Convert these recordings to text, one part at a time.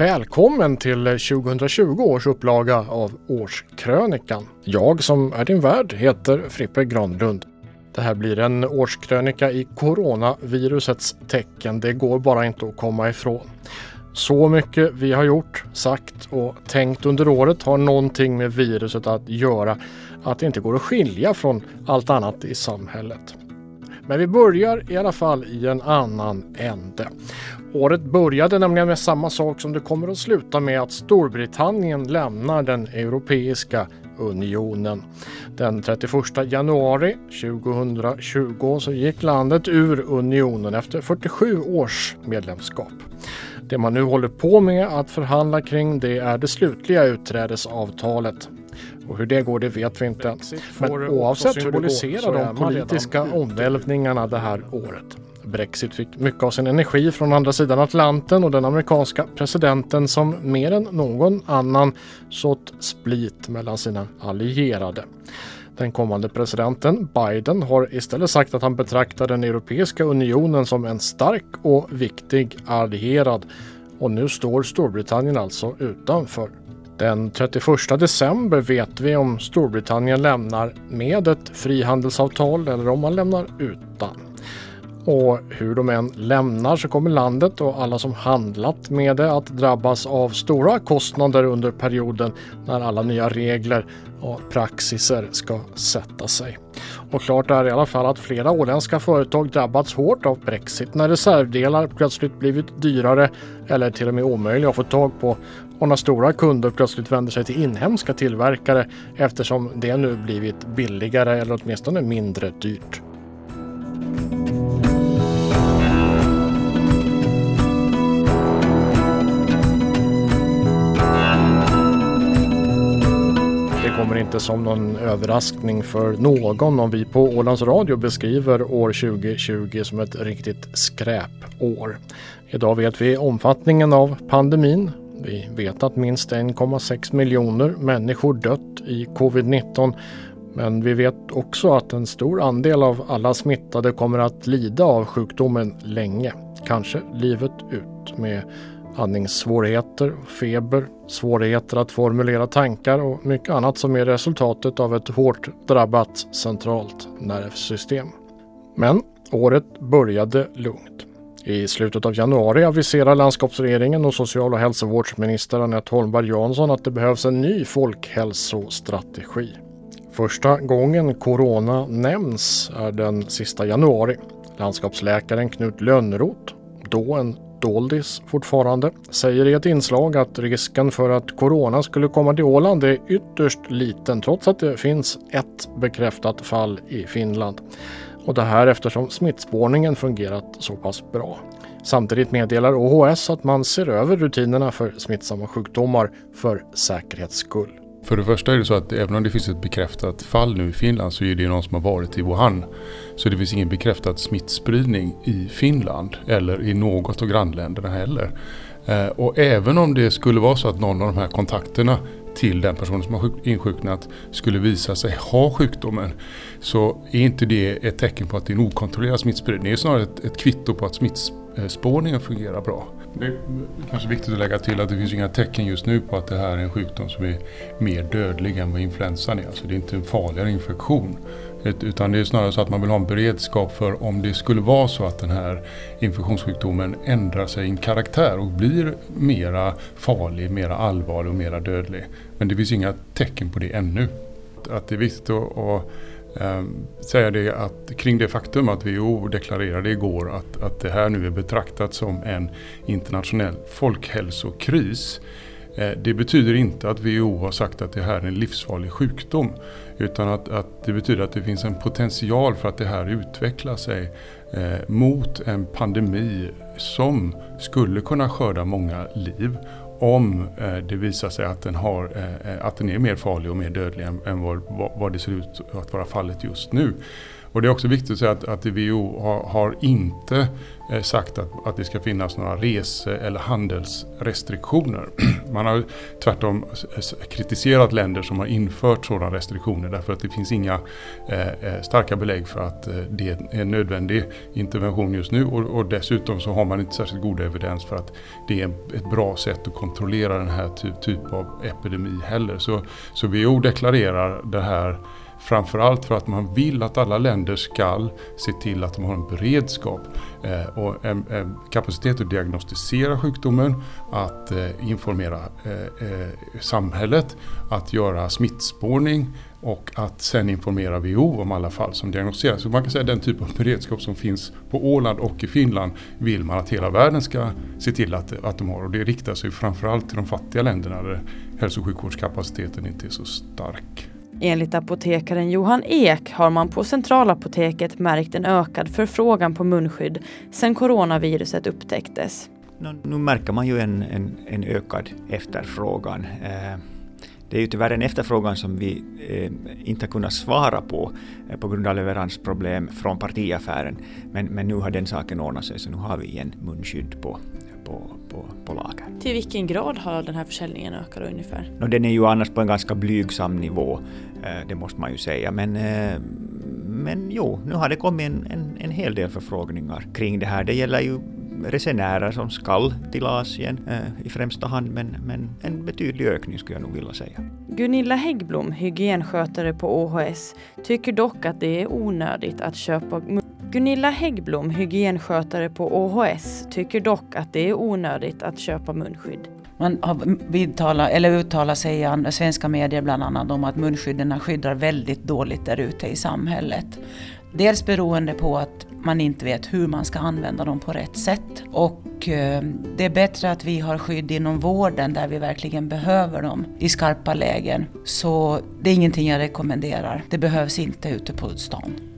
Välkommen till 2020 års upplaga av Årskrönikan. Jag som är din värd heter Frippe Granlund. Det här blir en årskrönika i coronavirusets tecken. Det går bara inte att komma ifrån. Så mycket vi har gjort, sagt och tänkt under året har någonting med viruset att göra. Att det inte går att skilja från allt annat i samhället. Men vi börjar i alla fall i en annan ände. Året började nämligen med samma sak som det kommer att sluta med att Storbritannien lämnar den Europeiska unionen. Den 31 januari 2020 så gick landet ur unionen efter 47 års medlemskap. Det man nu håller på med att förhandla kring det är det slutliga utträdesavtalet. Och hur det går det vet vi inte. Men oavsett hur det går så de politiska omvälvningarna det här året. Brexit fick mycket av sin energi från andra sidan Atlanten och den amerikanska presidenten som mer än någon annan sått split mellan sina allierade. Den kommande presidenten Biden har istället sagt att han betraktar den Europeiska unionen som en stark och viktig allierad och nu står Storbritannien alltså utanför. Den 31 december vet vi om Storbritannien lämnar med ett frihandelsavtal eller om man lämnar utan. Och hur de än lämnar så kommer landet och alla som handlat med det att drabbas av stora kostnader under perioden när alla nya regler och praxiser ska sätta sig. Och klart är i alla fall att flera åländska företag drabbats hårt av Brexit när reservdelar plötsligt blivit dyrare eller till och med omöjliga att få tag på och när stora kunder plötsligt vänder sig till inhemska tillverkare eftersom det nu blivit billigare eller åtminstone mindre dyrt. Kommer inte som någon överraskning för någon om vi på Ålands Radio beskriver år 2020 som ett riktigt skräpår. Idag vet vi omfattningen av pandemin. Vi vet att minst 1,6 miljoner människor dött i covid-19 men vi vet också att en stor andel av alla smittade kommer att lida av sjukdomen länge, kanske livet ut med andningssvårigheter, feber, svårigheter att formulera tankar och mycket annat som är resultatet av ett hårt drabbat centralt nervsystem. Men året började lugnt. I slutet av januari aviserar landskapsregeringen och social och hälsovårdsminister Anette Holmberg Jansson att det behövs en ny folkhälsostrategi. Första gången corona nämns är den sista januari. Landskapsläkaren Knut Lönnroth, då en doldis fortfarande, säger i ett inslag att risken för att corona skulle komma till Åland är ytterst liten trots att det finns ett bekräftat fall i Finland. Och det här eftersom smittspårningen fungerat så pass bra. Samtidigt meddelar OHS att man ser över rutinerna för smittsamma sjukdomar för säkerhets skull. För det första är det så att även om det finns ett bekräftat fall nu i Finland så är det någon som har varit i Wuhan. Så det finns ingen bekräftad smittspridning i Finland eller i något av grannländerna heller. Eh, och även om det skulle vara så att någon av de här kontakterna till den personen som har insjuknat skulle visa sig ha sjukdomen så är inte det ett tecken på att det är en okontrollerad smittspridning. Det är snarare ett, ett kvitto på att smittspårningen fungerar bra. Det är kanske viktigt att lägga till att det finns inga tecken just nu på att det här är en sjukdom som är mer dödlig än vad influensan är. Alltså det är inte en farligare infektion. Utan det är snarare så att man vill ha en beredskap för om det skulle vara så att den här infektionssjukdomen ändrar sig i karaktär och blir mera farlig, mera allvarlig och mera dödlig. Men det finns inga tecken på det ännu. Att det är viktigt att, Ehm, säga det att kring det faktum att WHO deklarerade igår att, att det här nu är betraktat som en internationell folkhälsokris Eh, det betyder inte att WHO har sagt att det här är en livsfarlig sjukdom. Utan att, att det betyder att det finns en potential för att det här utvecklar sig eh, mot en pandemi som skulle kunna skörda många liv om eh, det visar sig att den, har, eh, att den är mer farlig och mer dödlig än, vad, vad det ser ut att vara fallet just nu. Och det är också viktigt att säga att, att WHO har, har inte Eh, sagt att, att det ska finnas några rese eller handelsrestriktioner. Man har tvärtom kritiserat länder som har infört sådana restriktioner därför att det finns inga eh, eh, starka belägg för att eh, det är en nödvändig intervention just nu och, och, dessutom så har man inte särskilt god evidens för att det är ett bra sätt att kontrollera den här typ, typ av epidemi heller. Så, så WHO deklarerar det här Framförallt för att man vill att alla länder ska se till att de har en beredskap eh, och en, en, kapacitet att diagnostisera sjukdomen, att eh, informera eh, samhället, att göra smittspårning och att sen informera WHO om alla fall som diagnostiseras. Så man kan säga att den typ av beredskap som finns på Åland och i Finland vill man att hela världen ska se till att, att de har. Och det riktar sig framförallt till de fattiga länderna där hälso och sjukvårdskapaciteten inte är så stark. Enligt apotekaren Johan Ek har man på Centralapoteket märkt en ökad förfrågan på munskydd sedan coronaviruset upptäcktes. Nu märker man ju en, en, en ökad efterfrågan. Eh, det är ju tyvärr en efterfrågan som vi eh, inte kunnat svara på eh, på grund av leveransproblem från partiaffären. Men, men nu har den saken ordnat sig så nu har vi igen munskydd på, på, på, på lager. Till vilken grad har den här försäljningen ökat ungefär? No, den är ju annars på en ganska blygsam nivå, eh, det måste man ju säga. Men, eh, men jo, nu har det kommit en, en, en hel del förfrågningar kring det här. Det gäller ju resenärer som skall till Asien eh, i främsta hand, men, men en betydlig ökning skulle jag nog vilja säga. Gunilla Häggblom, hygienskötare på OHS, tycker dock att det är onödigt att köpa Gunilla Häggblom, hygienskötare på OHS, tycker dock att det är onödigt att köpa munskydd. Man har vidtala, eller uttalat sig i svenska medier bland annat om att munskydden skyddar väldigt dåligt där ute i samhället. Dels beroende på att man inte vet hur man ska använda dem på rätt sätt. Och eh, det är bättre att vi har skydd inom vården där vi verkligen behöver dem i skarpa lägen. Så det är ingenting jag rekommenderar. Det behövs inte ute på stan.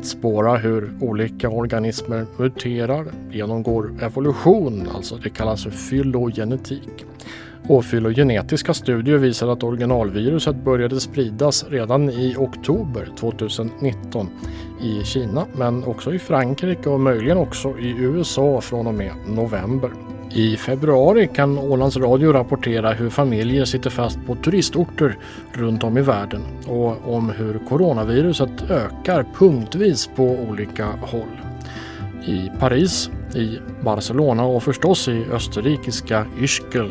Att spåra hur olika organismer muterar, genomgår evolution, alltså det kallas för fylogenetik. Och fylogenetiska studier visar att originalviruset började spridas redan i oktober 2019 i Kina, men också i Frankrike och möjligen också i USA från och med november. I februari kan Ålands Radio rapportera hur familjer sitter fast på turistorter runt om i världen och om hur coronaviruset ökar punktvis på olika håll. I Paris, i Barcelona och förstås i österrikiska Ischgl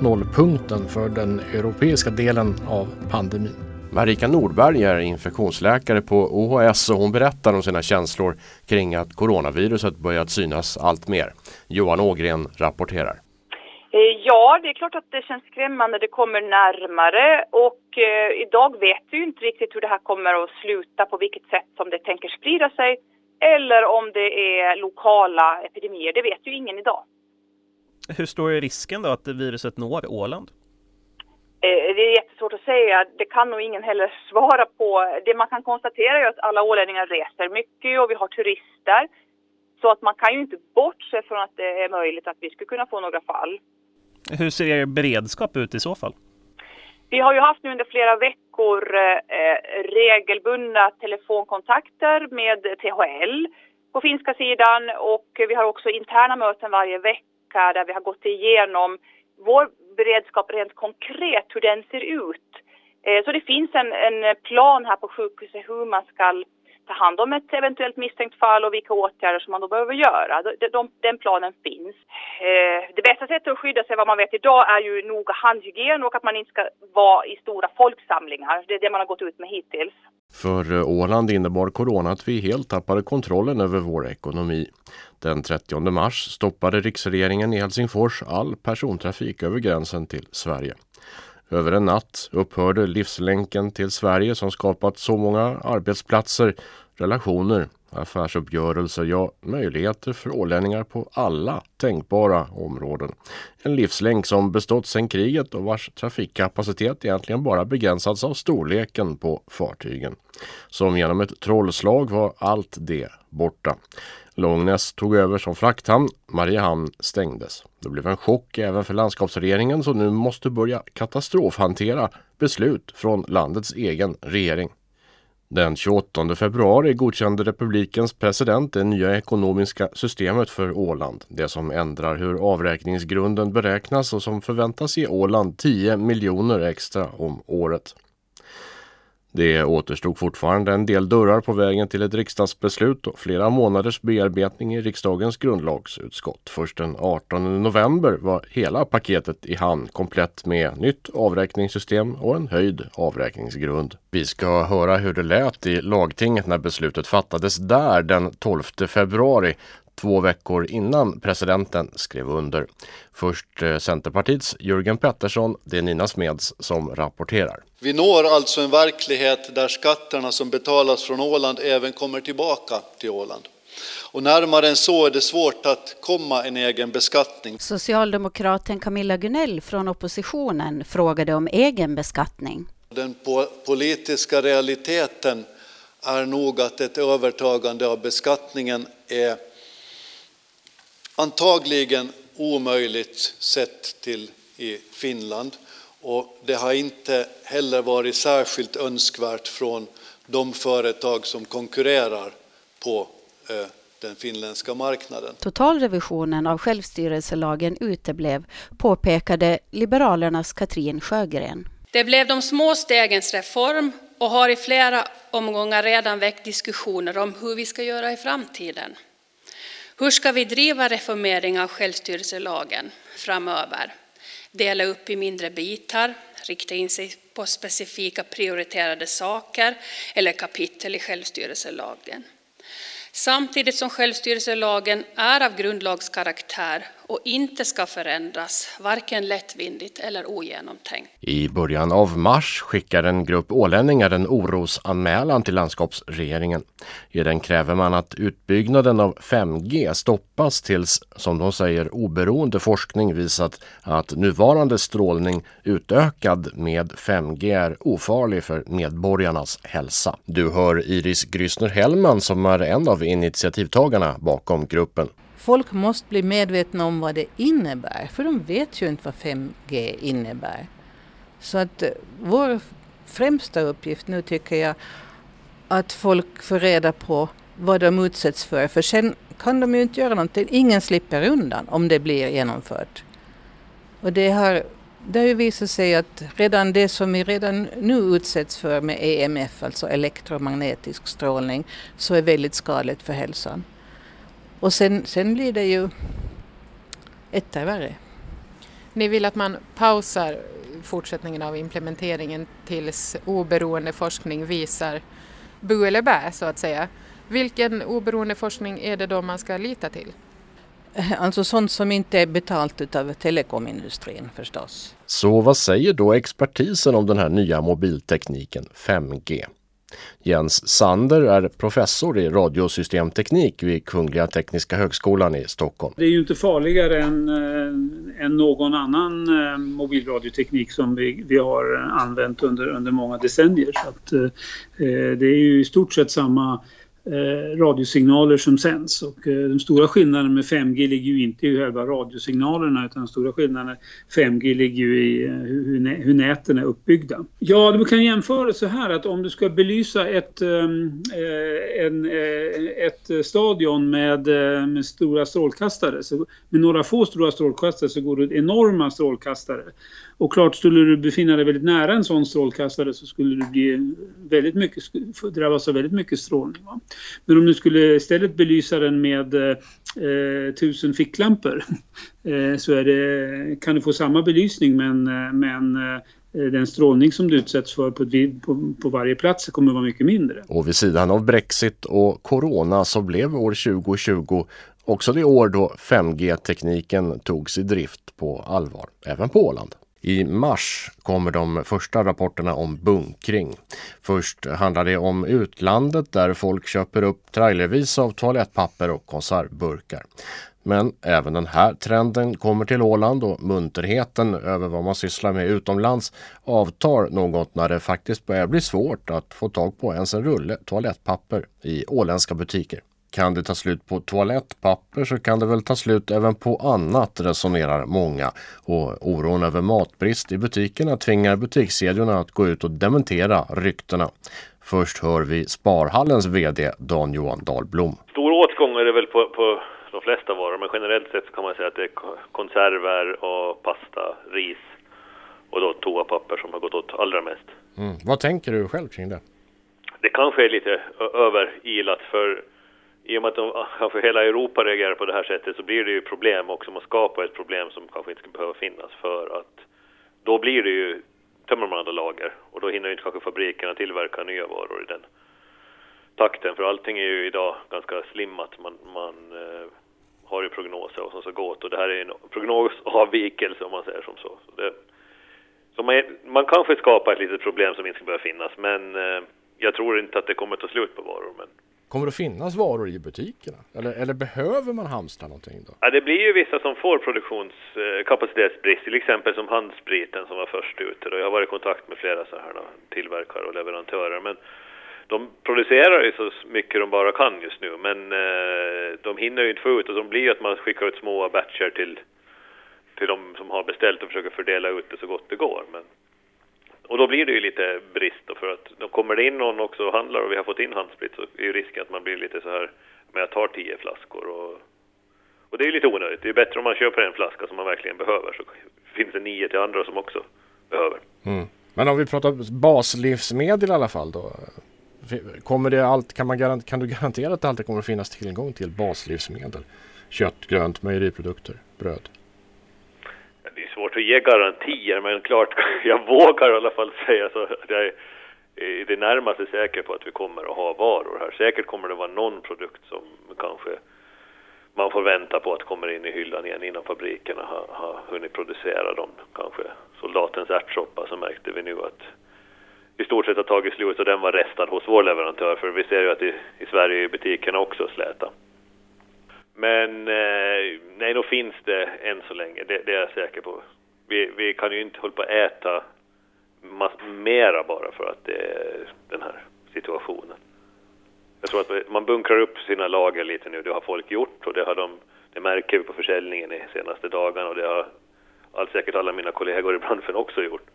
nollpunkten för den europeiska delen av pandemin. Marika Nordberg är infektionsläkare på OHS och hon berättar om sina känslor kring att coronaviruset börjat synas allt mer. Johan Ågren rapporterar. Eh, ja, det är klart att det känns skrämmande. Det kommer närmare och eh, idag vet vi ju inte riktigt hur det här kommer att sluta, på vilket sätt som det tänker sprida sig eller om det är lokala epidemier. Det vet ju ingen idag. Hur stor är risken då att viruset når Åland? Eh, det är jättesvårt att säga. Det kan nog ingen heller svara på. Det man kan konstatera är att alla ålänningar reser mycket och vi har turister. Så att man kan ju inte bortse från att det är möjligt att vi skulle kunna få några fall. Hur ser er beredskap ut i så fall? Vi har ju haft nu under flera veckor eh, regelbundna telefonkontakter med THL på finska sidan och vi har också interna möten varje vecka där vi har gått igenom vår beredskap rent konkret, hur den ser ut. Eh, så det finns en, en plan här på sjukhuset hur man ska ta hand om ett eventuellt misstänkt fall och vilka åtgärder som man då behöver göra. De, de, den planen finns. Eh, det bästa sättet att skydda sig vad man vet idag är ju noga handhygien och att man inte ska vara i stora folksamlingar. Det är det man har gått ut med hittills. För eh, Åland innebar corona att vi helt tappade kontrollen över vår ekonomi. Den 30 mars stoppade riksregeringen i Helsingfors all persontrafik över gränsen till Sverige. Över en natt upphörde livslänken till Sverige som skapat så många arbetsplatser, relationer affärsuppgörelser, ja möjligheter för ålänningar på alla tänkbara områden. En livslänk som bestått sedan kriget och vars trafikkapacitet egentligen bara begränsats av storleken på fartygen. Som genom ett trollslag var allt det borta. Långnäs tog över som frakthamn, Mariehamn stängdes. Det blev en chock även för landskapsregeringen som nu måste börja katastrofhantera beslut från landets egen regering. Den 28 februari godkände republikens president det nya ekonomiska systemet för Åland. Det som ändrar hur avräkningsgrunden beräknas och som förväntas ge Åland 10 miljoner extra om året. Det återstod fortfarande en del dörrar på vägen till ett riksdagsbeslut och flera månaders bearbetning i riksdagens grundlagsutskott. Först den 18 november var hela paketet i hamn komplett med nytt avräkningssystem och en höjd avräkningsgrund. Vi ska höra hur det lät i lagtinget när beslutet fattades där den 12 februari två veckor innan presidenten skrev under. Först eh, Centerpartiets Jörgen Pettersson, det är Nina Smeds som rapporterar. Vi når alltså en verklighet där skatterna som betalas från Åland även kommer tillbaka till Åland. Och närmare än så är det svårt att komma en egen beskattning. Socialdemokraten Camilla Gunell från oppositionen frågade om egen beskattning. Den politiska realiteten är nog att ett övertagande av beskattningen är antagligen omöjligt sett till i Finland och det har inte heller varit särskilt önskvärt från de företag som konkurrerar på eh, den finländska marknaden. Totalrevisionen av självstyrelselagen uteblev, påpekade Liberalernas Katrin Sjögren. Det blev de små stegens reform och har i flera omgångar redan väckt diskussioner om hur vi ska göra i framtiden. Hur ska vi driva reformering av självstyrelselagen framöver? Dela upp i mindre bitar, rikta in sig på specifika prioriterade saker eller kapitel i självstyrelselagen. Samtidigt som självstyrelselagen är av grundlagskaraktär och inte ska förändras, varken lättvindigt eller ogenomtänkt. I början av mars skickar en grupp ålänningar en orosanmälan till landskapsregeringen. I den kräver man att utbyggnaden av 5G stoppas tills, som de säger, oberoende forskning visat att nuvarande strålning utökad med 5G är ofarlig för medborgarnas hälsa. Du hör Iris Grysner Hellman som är en av initiativtagarna bakom gruppen. Folk måste bli medvetna om vad det innebär, för de vet ju inte vad 5G innebär. Så att eh, vår främsta uppgift nu tycker jag att folk får reda på vad de utsätts för, för sen kan de ju inte göra någonting. Ingen slipper undan om det blir genomfört. Och det har, det har ju visat sig att redan det som vi redan nu utsätts för med EMF, alltså elektromagnetisk strålning, så är väldigt skadligt för hälsan. Och sen, sen blir det ju etta värre. Ni vill att man pausar fortsättningen av implementeringen tills oberoende forskning visar bu eller bä så att säga. Vilken oberoende forskning är det då man ska lita till? Alltså sånt som inte är betalt av telekomindustrin förstås. Så vad säger då expertisen om den här nya mobiltekniken 5G? Jens Sander är professor i radiosystemteknik vid Kungliga Tekniska Högskolan i Stockholm. Det är ju inte farligare än, äh, än någon annan äh, mobilradioteknik som vi, vi har använt under, under många decennier. Så att, äh, det är ju i stort sett samma Eh, radiosignaler som sänds. Och eh, den stora skillnaden med 5G ligger ju inte i själva radiosignalerna utan den stora skillnaden med 5G ligger ju i eh, hur, hur näten är uppbyggda. Ja, du kan jämföra så här att om du ska belysa ett, ehm, eh, en, eh, ett stadion med, eh, med stora strålkastare, så med några få stora strålkastare så går det enorma strålkastare. Och klart, skulle du befinna dig väldigt nära en sån strålkastare så skulle du bli väldigt mycket, drabbas av väldigt mycket strålning. Va? Men om du skulle istället belysa den med eh, tusen ficklampor eh, så är det, kan du få samma belysning men, eh, men eh, den strålning som du utsätts för på, på, på, varje plats kommer att vara mycket mindre. Och vid sidan av Brexit och Corona så blev år 2020 också det år då 5G-tekniken togs i drift på allvar, även på Åland. I mars kommer de första rapporterna om bunkring. Först handlar det om utlandet där folk köper upp trailervis av toalettpapper och konservburkar. Men även den här trenden kommer till Åland och munterheten över vad man sysslar med utomlands avtar något när det faktiskt börjar bli svårt att få tag på ens en rulle toalettpapper i åländska butiker. Kan det ta slut på toalettpapper så kan det väl ta slut även på annat, resonerar många. Och oron över matbrist i butikerna tvingar butikskedjorna att gå ut och dementera ryktena. Först hör vi Sparhallens VD Dan-Johan Dahlblom. Stor åtgång är det väl på, på de flesta varor, men generellt sett kan man säga att det är konserver och pasta, ris och då toapapper som har gått åt allra mest. Mm. Vad tänker du själv kring det? Det kanske är lite överilat för i och med att de, kanske alltså, hela Europa reagerar på det här sättet så blir det ju problem också. Man skapar ett problem som kanske inte skulle behöva finnas för att då blir det ju tömmer man alla lager och då hinner inte kanske fabrikerna tillverka nya varor i den takten. För allting är ju idag ganska slimmat. Man, man eh, har ju prognoser och som ska gå åt och det här är en prognosavvikelse om man säger som så. så, det, så man, man kanske skapar ett litet problem som inte ska behöva finnas men eh, jag tror inte att det kommer ta slut på varor. Men Kommer det att finnas varor i butikerna? Eller, eller behöver man hamstra någonting då? Ja, det blir ju vissa som får produktionskapacitetsbrist, till exempel som handspriten som var först ute. Jag har varit i kontakt med flera så här tillverkare och leverantörer. Men de producerar ju så mycket de bara kan just nu, men eh, de hinner ju inte få ut och de blir ju att man skickar ut små batcher till, till de som har beställt och försöker fördela ut det så gott det går. Men och då blir det ju lite brist då för att då kommer det in någon också och handlar och vi har fått in handsprit så är ju risken att man blir lite så här, men jag tar tio flaskor och, och det är ju lite onödigt. Det är bättre om man köper en flaska som man verkligen behöver så finns det nio till andra som också behöver. Mm. Men om vi pratar baslivsmedel i alla fall då. Kommer det allt, kan, man kan du garantera att det alltid kommer att finnas tillgång till baslivsmedel? Kött, grönt, mejeriprodukter, bröd? Det är svårt att ge garantier, men klart, jag vågar i alla fall säga så att jag är i det närmaste säker på att vi kommer att ha varor här. Säkert kommer det vara någon produkt som kanske man får vänta på att kommer in i hyllan igen innan fabrikerna har, har hunnit producera dem. Kanske soldatens ärtsoppa så märkte vi nu att i stort sett har tagit slut och den var restad hos vår leverantör för vi ser ju att i, i Sverige är butikerna också släta. Men eh, nej, då finns det än så länge, det, det, är jag säker på. Vi, vi kan ju inte hålla på att äta mera bara för att det är den här situationen. Jag tror att man bunkrar upp sina lager lite nu, det har folk gjort och det har de, det märker vi på försäljningen de senaste dagarna och det har all säkert alla mina kollegor i branschen också gjort.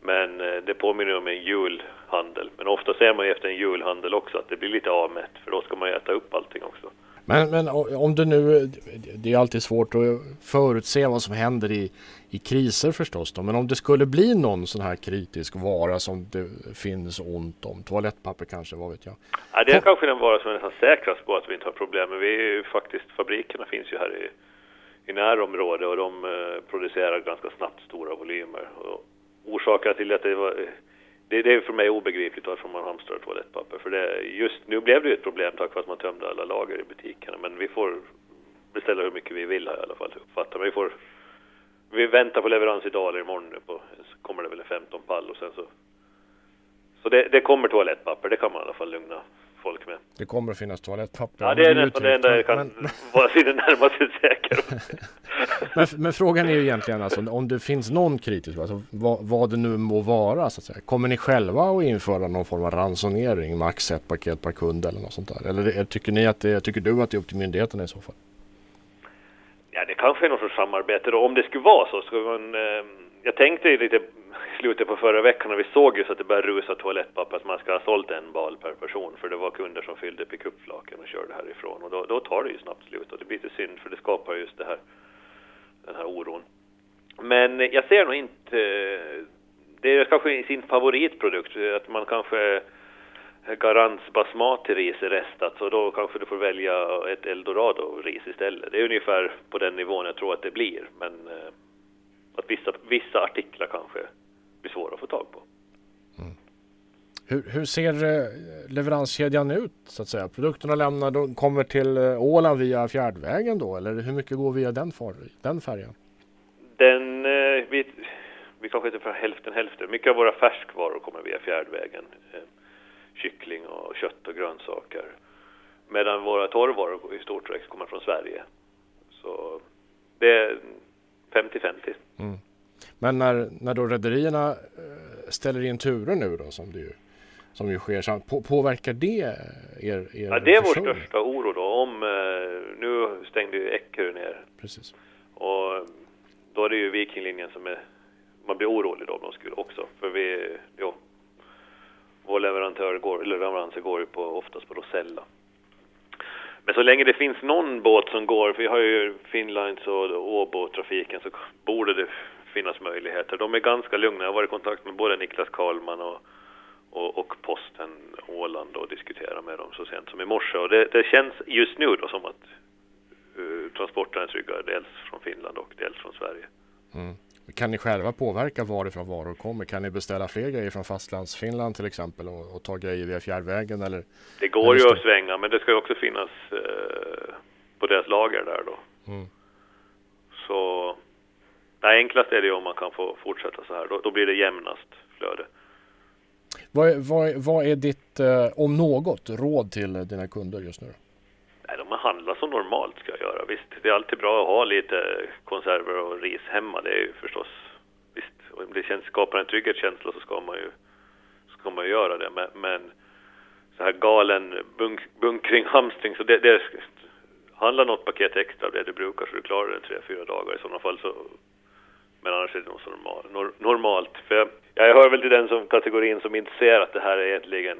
Men eh, det påminner om en julhandel. Men ofta ser man ju efter en julhandel också att det blir lite avmätt för då ska man äta upp allting också. Men, men om du nu, det är alltid svårt att förutse vad som händer i, i kriser förstås då, men om det skulle bli någon sån här kritisk vara som det finns ont om, toalettpapper kanske, vad vet jag? Ja, det är kanske den vara som är nästan säkrast på att vi inte har problem men vi är ju faktiskt, fabrikerna finns ju här i, i närområdet och de eh, producerar ganska snabbt stora volymer. Och orsaken till att det var det, det är för mig obegripligt varför man hamstrar toalettpapper. För det, just nu blev det ju ett problem tack vare att man tömde alla lager i butikerna. Men vi får beställa hur mycket vi vill här i alla fall, uppfattar vi får Vi väntar på leverans idag eller imorgon nu på, så kommer det väl 15 pall och sen så Så det, det kommer toalettpapper, det kan man i alla fall lugna folk med. Det kommer att finnas toalettpapper. Ja, det är nästan det enda jag kan men... vara sig det närmaste säker. men, men, frågan är ju egentligen alltså, om det finns någon kritisk, alltså, vad, vad det nu må vara så att säga. Kommer ni själva att införa någon form av ransonering, max ett paket per kund eller något sånt där? Eller tycker ni att det, tycker du att det är upp till myndigheterna i så fall? Ja, det kanske är något sorts samarbete då. Om det skulle vara så, skulle man... Eh, jag tänkte lite slutet på förra veckan och vi såg ju så att det började rusa toalettpapper, att man ska ha sålt en bal per person, för det var kunder som fyllde pickupflaken och körde härifrån. Och då, då tar det ju snabbt slut och det blir lite synd, för det skapar just det här, den här oron. Men jag ser nog inte... Det är kanske sin favoritprodukt, att man kanske Garants basmati-ris är restat, så då kanske du får välja ett eldorado-ris istället. Det är ungefär på den nivån jag tror att det blir, men eh, att vissa, vissa artiklar kanske blir svåra att få tag på. Mm. Hur, hur, ser eh, leveranskedjan ut så att säga? Produkterna lämnar, de kommer till eh, Åland via fjärdvägen då eller hur mycket går via den, den färjan? Den, eh, vi, vi kanske inte för hälften hälften. Mycket av våra färskvaror kommer via fjärdvägen. Kyckling och kött och grönsaker. Medan våra torrvaror i stort sett kommer från Sverige. Så det är 50-50. Mm. Men när, när då rederierna eh, ställer in turer nu då som det ju, som ju sker, på, påverkar det er, er Ja, det är vår största oro då. Om, eh, nu stängde ju Eckerö ner. Precis. Och då är det ju Vikinglinjen som är, man blir orolig då om de skulle också. För vi, ja, vår leverantör går, eller leveranser går ju på, oftast på Rosella. Men så länge det finns någon båt som går, för vi har ju Finnlines och Åbo-trafiken, så borde det finnas möjligheter. De är ganska lugna. Jag har varit i kontakt med både Niklas Karlman och, och, och Posten Åland och diskuterat med dem så sent som i morse. Och det, det känns just nu då som att uh, transporterna är trygga, dels från Finland och dels från Sverige. Mm. Kan ni själva påverka varifrån varor kommer? Kan ni beställa fler grejer från fastlandsfinland till exempel och, och ta grejer via fjärrvägen eller? Det går ju att svänga men det ska ju också finnas eh, på deras lager där då. Mm. Så nej, enklast är det om man kan få fortsätta så här. Då, då blir det jämnast flöde. Vad, vad, vad är ditt, eh, om något, råd till dina kunder just nu? Nej, de handlar som normalt ska jag göra. Visst, det är alltid bra att ha lite konserver och ris hemma. Det är ju förstås, visst, om det känns, skapar en trygghetskänsla så ska man ju, ska man ju göra det. Men, men så här galen bunk, bunkring, hamstring, så det, det handlar något paket extra av det du brukar så du klarar det tre, fyra dagar i sådana fall så men annars är det nog så normal, normalt. För jag, jag hör väl till den som kategorin som inte ser att det här egentligen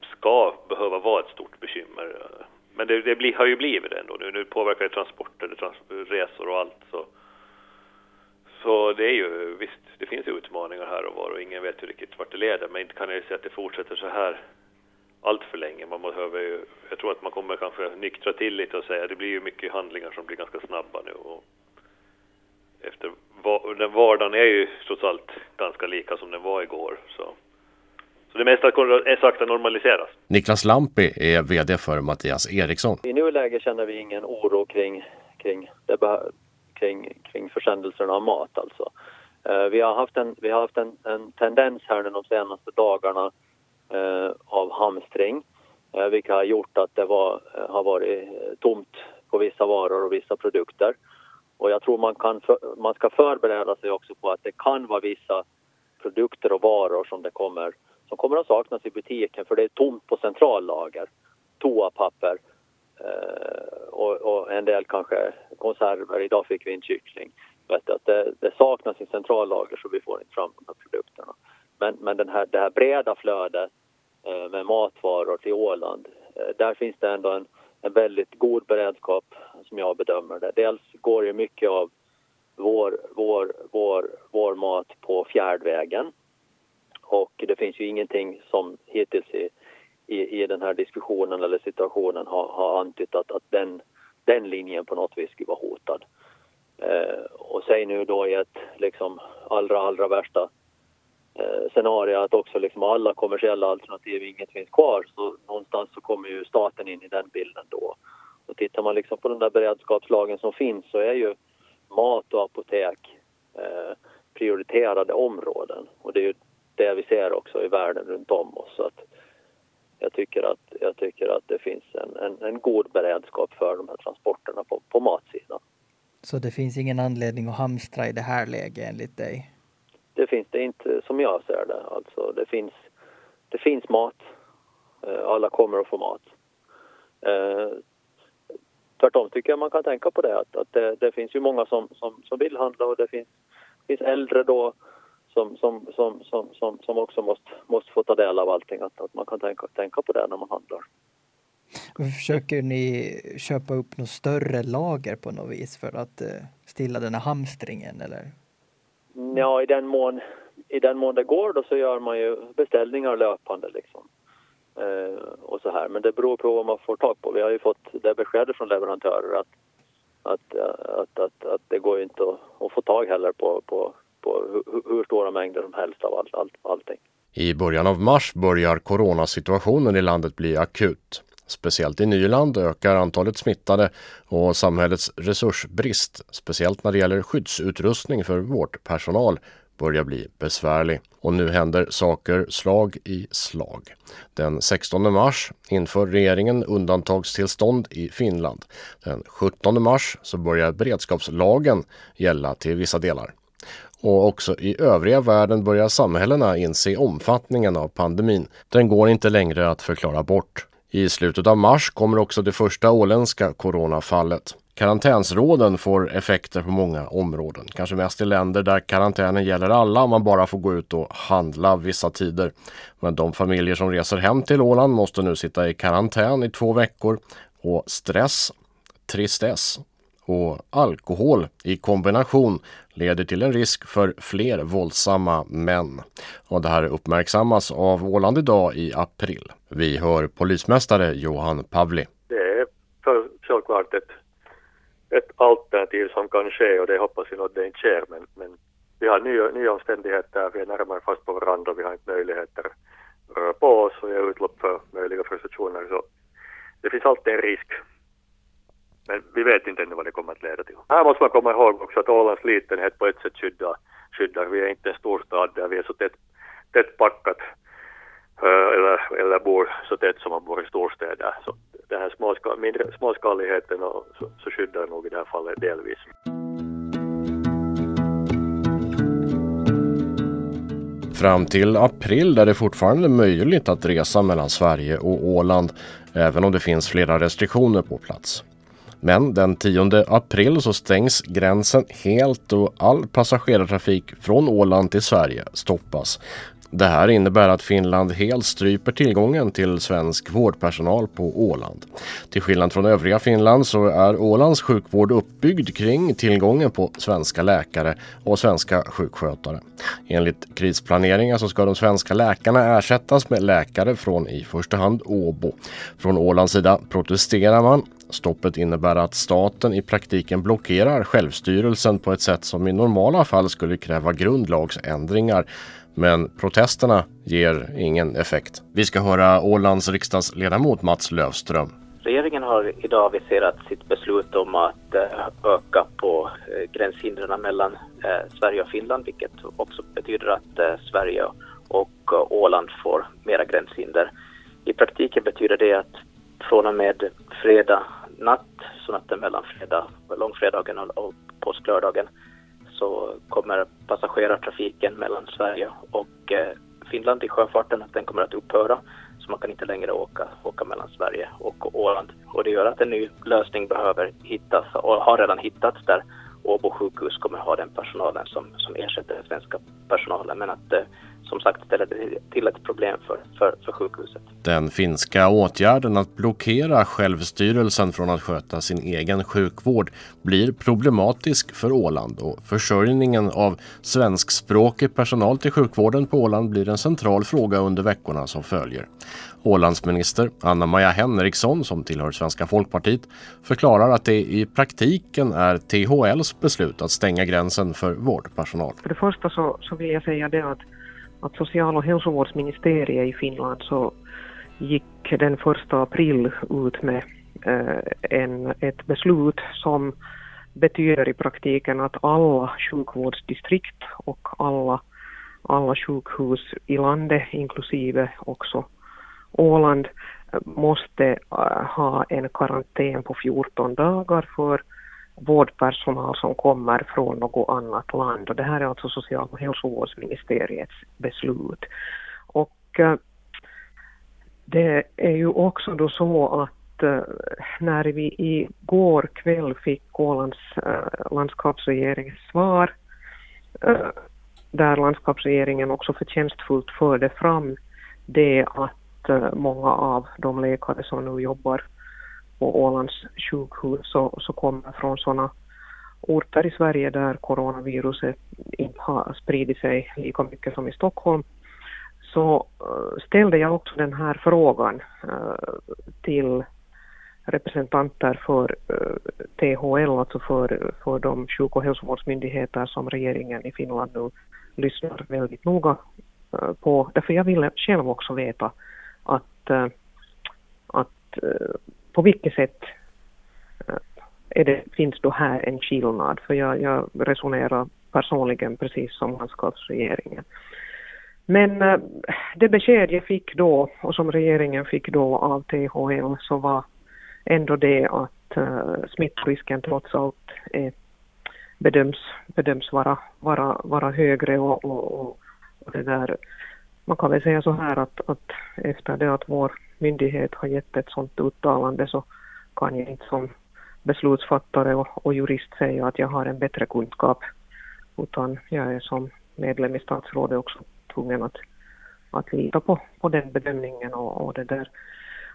ska behöva vara ett stort bekymmer. Men det, det bli, har ju blivit det ändå nu. Nu påverkar det transporter, det trans resor och allt. Så. så det är ju visst, det finns utmaningar här och var och ingen vet ju riktigt vart det leder. Men inte kan jag ju säga att det fortsätter så här allt för länge. Man behöver ju, jag tror att man kommer kanske nyktra till lite och säga att det blir ju mycket handlingar som blir ganska snabba nu. Och efter, den vardagen är ju trots allt ganska lika som den var igår. Så. Så det mesta är sakta normaliseras. Niklas Lampi är VD för Mattias Eriksson. I nuläget känner vi ingen oro kring, kring, det, kring, kring försändelserna av mat alltså. Uh, vi har haft, en, vi har haft en, en tendens här nu de senaste dagarna uh, av hamstring, uh, vilket har gjort att det var, har varit tomt på vissa varor och vissa produkter. Och jag tror man, kan för, man ska förbereda sig också på att det kan vara vissa produkter och varor som det kommer som kommer att saknas i butiken för det är tomt på centrallager. Toapapper eh, och, och, en del kanske konserver. Idag fick vi en kyckling. Vet att det, det saknas i centrallager så vi får inte fram de här produkterna. Men, men den här, det här breda flödet eh, med matvaror till Åland, eh, där finns det ändå en, en väldigt god beredskap som jag bedömer det. Dels går ju mycket av vår, vår, vår, vår mat på fjärdvägen och det finns ju ingenting som hittills i, i, i den här diskussionen eller situationen har, har antytt att, att den, den linjen på något vis skulle vara hotad. Eh, och säg nu då i ett liksom allra, allra värsta Eh, scenario att också liksom alla kommersiella alternativ inget finns kvar så någonstans så kommer ju staten in i den bilden då. Och tittar man liksom på den där beredskapslagen som finns så är ju mat och apotek eh, prioriterade områden och det är ju det vi ser också i världen runt om oss. Så att jag, tycker att, jag tycker att det finns en, en, en god beredskap för de här transporterna på, på matsidan. Så det finns ingen anledning att hamstra i det här läget enligt dig? Det finns det inte som jag ser det. Alltså det finns, det finns mat. Eh, alla kommer att få mat. Eh, tvärtom tycker jag man kan tänka på det att, att det, det finns ju många som, som, som vill handla och det finns, finns äldre då som, som, som, som, som, som också måste, måste få ta del av allting. Att, att man kan tänka, tänka på det när man handlar. Försöker ni köpa upp något större lager på något vis för att eh, stilla den här hamstringen eller? Ja, i den mån, i den mån det går då så gör man ju beställningar löpande liksom. Eh, och så här. Men det beror på vad man får tag på. Vi har ju fått det beskedet från leverantörer att, att, att, att, att det går inte att, att få tag heller på, på på hur, hur stora mängder som helst av all, all, allting. I början av mars börjar coronasituationen i landet bli akut. Speciellt i Nyland ökar antalet smittade och samhällets resursbrist, speciellt när det gäller skyddsutrustning för vårdpersonal, börjar bli besvärlig. Och nu händer saker slag i slag. Den 16 mars inför regeringen undantagstillstånd i Finland. Den 17 mars så börjar beredskapslagen gälla till vissa delar. Och också i övriga världen börjar samhällena inse omfattningen av pandemin. Den går inte längre att förklara bort. I slutet av mars kommer också det första åländska coronafallet. Karantänsråden får effekter på många områden. Kanske mest i länder där karantänen gäller alla och man bara får gå ut och handla vissa tider. Men de familjer som reser hem till Åland måste nu sitta i karantän i två veckor och stress, tristess och alkohol i kombination leder till en risk för fler våldsamma män. Och det här uppmärksammas av Åland idag i april. Vi hör polismästare Johan Pavli. Det är för, självklart ett, ett alternativ som kan ske och det hoppas vi att det inte sker men, men vi har nya, nya omständigheter, vi är närmare fast på varandra, vi har inte möjligheter att röra på oss och ge utlopp för möjliga frustrationer så det finns alltid en risk men vi vet inte ännu vad det kommer att leda till. Här måste man komma ihåg också att Ålands litenhet på ett sätt skyddar, skyddar. Vi är inte en storstad där vi är så tätt, tätt packat eh, eller, eller bor så tätt som man bor i storstäder. Så den här småska, mindre, småskaligheten och, så, så skyddar nog i det här fallet delvis. Fram till april är det fortfarande möjligt att resa mellan Sverige och Åland även om det finns flera restriktioner på plats. Men den 10 april så stängs gränsen helt och all passagerartrafik från Åland till Sverige stoppas. Det här innebär att Finland helt stryper tillgången till svensk vårdpersonal på Åland. Till skillnad från övriga Finland så är Ålands sjukvård uppbyggd kring tillgången på svenska läkare och svenska sjukskötare. Enligt krisplaneringen så ska de svenska läkarna ersättas med läkare från i första hand Åbo. Från Ålands sida protesterar man Stoppet innebär att staten i praktiken blockerar självstyrelsen på ett sätt som i normala fall skulle kräva grundlagsändringar. Men protesterna ger ingen effekt. Vi ska höra Ålands riksdagsledamot Mats Lövström. Regeringen har idag aviserat sitt beslut om att eh, öka på eh, gränshindren mellan eh, Sverige och Finland, vilket också betyder att Sverige och Åland får mera gränshinder. I praktiken betyder det att från och med fredag natt, så natten mellan fredag, långfredagen och påsklördagen, så kommer passagerartrafiken mellan Sverige och eh, Finland i sjöfarten, att den kommer att upphöra. Så man kan inte längre åka, åka mellan Sverige och Åland. Och det gör att en ny lösning behöver hittas och har redan hittats där Åbo sjukhus kommer ha den personalen som, som ersätter den svenska personalen. Men att eh, som sagt ställer till ett problem för, för, för sjukhuset. Den finska åtgärden att blockera självstyrelsen från att sköta sin egen sjukvård blir problematisk för Åland och försörjningen av svenskspråkig personal till sjukvården på Åland blir en central fråga under veckorna som följer. Ålandsminister Anna-Maja Henriksson, som tillhör Svenska folkpartiet, förklarar att det i praktiken är THLs beslut att stänga gränsen för vårdpersonal. För det första så, så vill jag säga det att att social och hälsovårdsministeriet i Finland så gick den 1 april ut med eh, en, ett beslut som betyder i praktiken att alla sjukvårdsdistrikt och alla, alla sjukhus i landet, inklusive också Åland, måste eh, ha en karantän på 14 dagar för vårdpersonal som kommer från något annat land. Och det här är alltså social och hälsovårdsministeriets beslut. Och eh, det är ju också då så att eh, när vi igår kväll fick Ålands eh, landskapsregerings svar där landskapsregeringen också förtjänstfullt förde fram det att många av de läkare som nu jobbar på Ålands sjukhus så, så kommer från sådana orter i Sverige där coronaviruset inte har spridit sig lika mycket som i Stockholm så eh, ställde jag också den här frågan eh, till representanter för eh, THL, alltså för, för de sjuk och hälsovårdsmyndigheter som regeringen i Finland nu lyssnar väldigt noga på. Därför jag ville själv också veta att, att på vilket sätt eh, är det, finns då här en skillnad? För jag, jag resonerar personligen precis som landskapsregeringen. Men eh, det besked jag fick då och som regeringen fick då av THL så var ändå det att äh, smittrisken trots allt är, bedöms, bedöms vara, vara, vara högre och, och, och, och det där man kan väl säga så här att, att efter det att vår myndighet har gett ett sådant uttalande så kan jag inte som beslutsfattare och, och jurist säga att jag har en bättre kunskap utan jag är som medlem i statsrådet också tvungen att, att lita på, på den bedömningen och, och det där.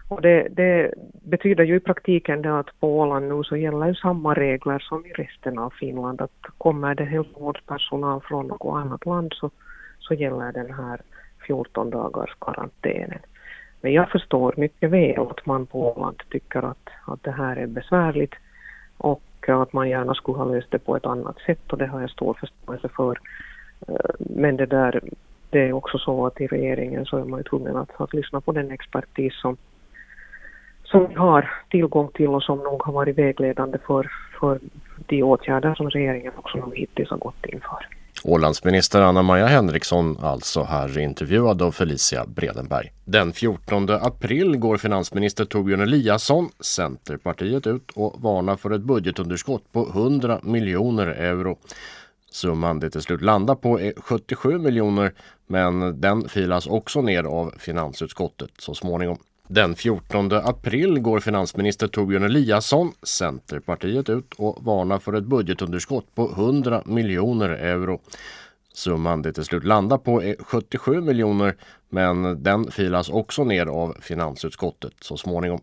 Och det, det, betyder ju i praktiken det att på Åland nu så gäller ju samma regler som i resten av Finland. Att kommer det hälsovårdspersonal från något annat land så, så gäller den här 14 dagars karantänen. Men jag förstår mycket väl att man på Åland tycker att, att det här är besvärligt och att man gärna skulle ha löst det på ett annat sätt och det har jag stor förståelse för. Eh, men det där, det är också så att i regeringen så är man ju tvungen att, att lyssna på den expertis som, som vi har tillgång till och som nog har varit vägledande för, för de åtgärder som regeringen också hittills har gått in för. Ålandsminister Anna-Maja Henriksson alltså här intervjuad av Felicia Bredenberg. Den 14 april går finansminister Torbjörn Eliasson, Centerpartiet, ut och varnar för ett budgetunderskott på 100 miljoner euro. Summan det till slut landar på är 77 miljoner men den filas också ner av finansutskottet så småningom. Den 14 april går finansminister Torbjörn Eliasson, Centerpartiet, ut och varnar för ett budgetunderskott på 100 miljoner euro. Summan det till slut landar på är 77 miljoner men den filas också ner av finansutskottet så småningom.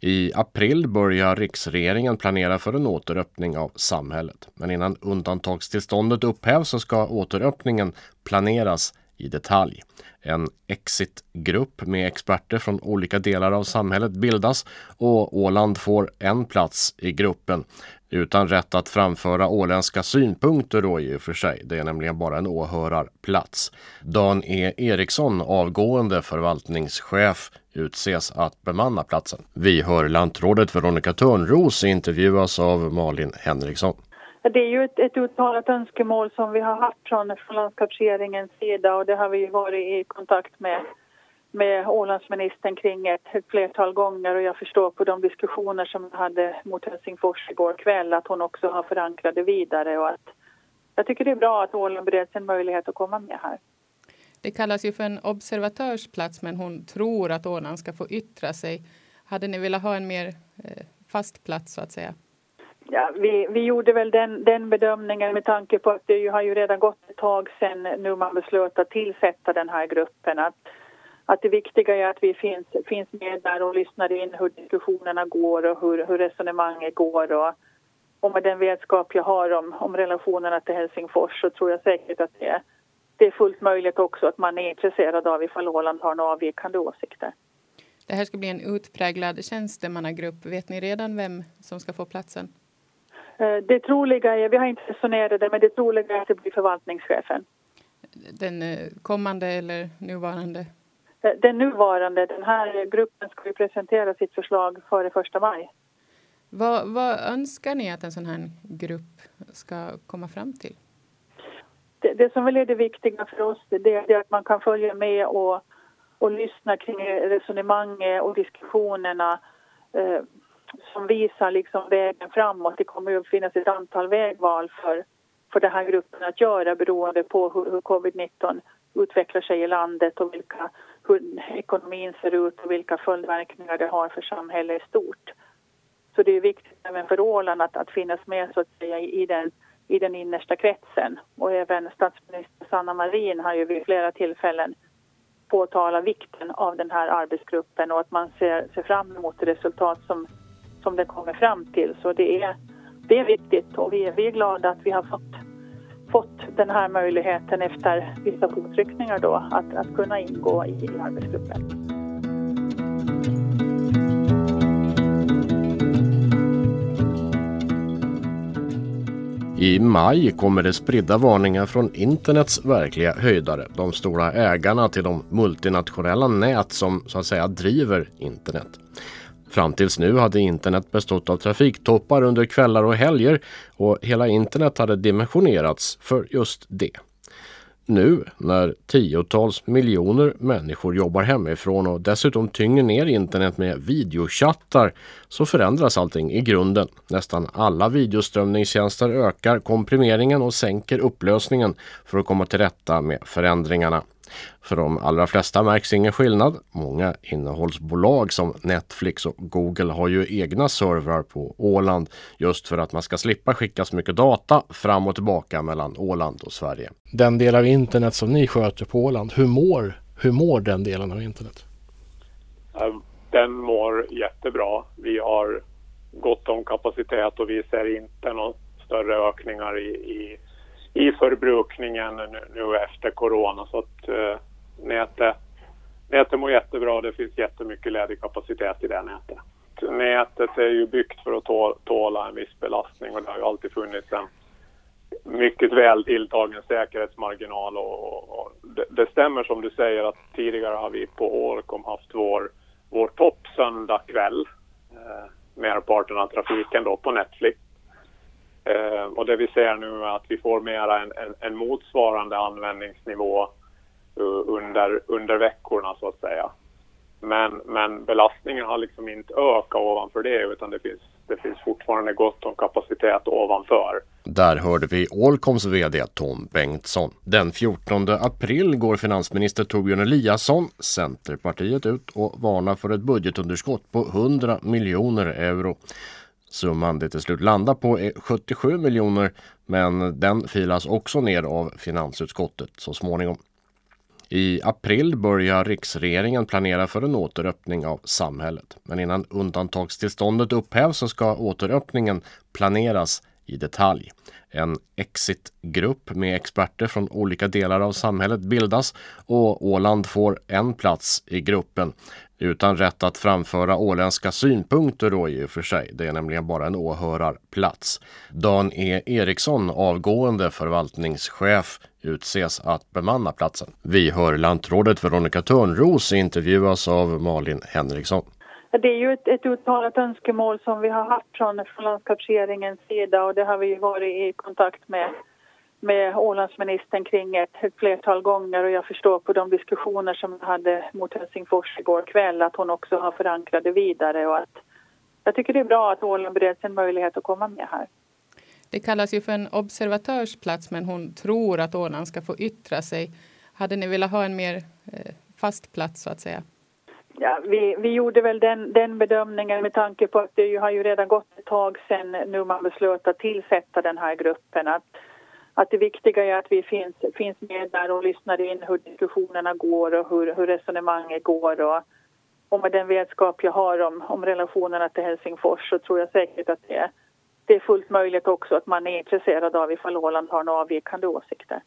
I april börjar riksregeringen planera för en återöppning av samhället. Men innan undantagstillståndet upphävs så ska återöppningen planeras i detalj. En exitgrupp med experter från olika delar av samhället bildas och Åland får en plats i gruppen utan rätt att framföra åländska synpunkter då i och för sig. Det är nämligen bara en åhörarplats. Dan E Eriksson, avgående förvaltningschef, utses att bemanna platsen. Vi hör lantrådet Veronica Törnros intervjuas av Malin Henriksson. Det är ju ett, ett uttalat önskemål som vi har haft från, från landskapsregeringens sida och det har vi varit i kontakt med, med Ålandsministern kring ett, ett flertal gånger och jag förstår på de diskussioner som vi hade mot Helsingfors igår kväll att hon också har förankrat det vidare och att jag tycker det är bra att Åland bereds en möjlighet att komma med här. Det kallas ju för en observatörsplats men hon tror att Åland ska få yttra sig. Hade ni velat ha en mer eh, fast plats så att säga? Ja, vi, vi gjorde väl den, den bedömningen med tanke på att det ju har ju redan gått ett tag sedan nu man beslöt att tillsätta den här gruppen. Att, att det viktiga är att vi finns, finns med där och lyssnar in hur diskussionerna går och hur, hur resonemanget går. Och, och med den vetskap jag har om, om relationerna till Helsingfors så tror jag säkert att det det är fullt möjligt också att man är intresserad av ifall Åland har några avvikande åsikter. Det här ska bli en utpräglad tjänstemannagrupp. Vet ni redan vem som ska få platsen? Eh, det troliga är, vi har inte resonerat det, men det troliga är att det blir förvaltningschefen. Den eh, kommande eller nuvarande? Eh, den nuvarande. Den här gruppen ska ju presentera sitt förslag före första maj. Vad, vad, önskar ni att en sån här grupp ska komma fram till? Det, det som väl är det viktiga för oss det är att man kan följa med och, och lyssna kring resonemanget och diskussionerna som visar liksom vägen framåt. Det kommer att finnas ett antal vägval för, för den här gruppen att göra beroende på hur, hur covid-19 utvecklar sig i landet och vilka, hur ekonomin ser ut och vilka följdverkningar det har för samhället i stort. Så det är viktigt även för Åland att, att finnas med så att säga i den, i den innersta kretsen. Och även statsminister Sanna Marin har ju vid flera tillfällen påtalat vikten av den här arbetsgruppen och att man ser, ser fram emot resultat som som det kommer fram till. Så det är, det är viktigt och vi är, vi är glada att vi har fått, fått den här möjligheten efter vissa påtryckningar då att, att kunna ingå i arbetsgruppen. I maj kommer det spridda varningar från internets verkliga höjdare, de stora ägarna till de multinationella nät som så att säga driver internet. Fram tills nu hade internet bestått av trafiktoppar under kvällar och helger och hela internet hade dimensionerats för just det. Nu när tiotals miljoner människor jobbar hemifrån och dessutom tynger ner internet med videochattar så förändras allting i grunden. Nästan alla videoströmningstjänster ökar komprimeringen och sänker upplösningen för att komma till rätta med förändringarna. För de allra flesta märks ingen skillnad. Många innehållsbolag som Netflix och Google har ju egna servrar på Åland just för att man ska slippa skicka så mycket data fram och tillbaka mellan Åland och Sverige. Den del av internet som ni sköter på Åland, hur mår, hur mår den delen av internet? Den mår jättebra. Vi har gott om kapacitet och vi ser inte några större ökningar i, i i förbrukningen nu, nu efter corona. Så att eh, nätet, nätet mår jättebra. Det finns jättemycket ledig kapacitet i det nätet. Nätet är ju byggt för att tåla en viss belastning och det har ju alltid funnits en mycket väl tilltagen säkerhetsmarginal och, och det, det, stämmer som du säger att tidigare har vi på Ålcom haft vår, vår topp söndag kväll. Eh, merparten av trafiken då på Netflix. Eh, och det vi ser nu är att vi får mera en, en, en motsvarande användningsnivå uh, under, under veckorna så att säga. Men, men belastningen har liksom inte ökat ovanför det utan det finns, det finns fortfarande gott om kapacitet ovanför. Där hörde vi Allcoms VD Tom Bengtsson. Den 14 april går finansminister Torbjörn Eliasson, Centerpartiet, ut och varnar för ett budgetunderskott på 100 miljoner euro. Summan det till slut landar på är 77 miljoner men den filas också ner av finansutskottet så småningom. I april börjar riksregeringen planera för en återöppning av samhället. Men innan undantagstillståndet upphävs så ska återöppningen planeras i detalj. En exitgrupp med experter från olika delar av samhället bildas och Åland får en plats i gruppen utan rätt att framföra åländska synpunkter då i och för sig. Det är nämligen bara en åhörarplats. Dan E Eriksson, avgående förvaltningschef, utses att bemanna platsen. Vi hör lantrådet Veronica Törnros intervjuas av Malin Henriksson. Det är ju ett, ett uttalat önskemål som vi har haft från, från landskapsregeringens sida och det har vi varit i kontakt med med Ålandsministern kring ett, flertal gånger och jag förstår på de diskussioner som jag hade mot Helsingfors igår kväll att hon också har förankrat det vidare och att jag tycker det är bra att Åland bereds en möjlighet att komma med här. Det kallas ju för en observatörsplats men hon tror att Åland ska få yttra sig. Hade ni velat ha en mer eh, fast plats så att säga? Ja, vi, vi gjorde väl den, den bedömningen med tanke på att det ju, har ju redan gått ett tag sedan nu man beslöt att tillsätta den här gruppen. Att att det viktiga är att vi finns, finns med där och lyssnar in hur diskussionerna går och hur, hur resonemanget går. Och, och med den vetskap jag har om, om relationerna till Helsingfors så tror jag säkert att det är, det är fullt möjligt också att man är intresserad av ifall Åland har några avvikande åsikter.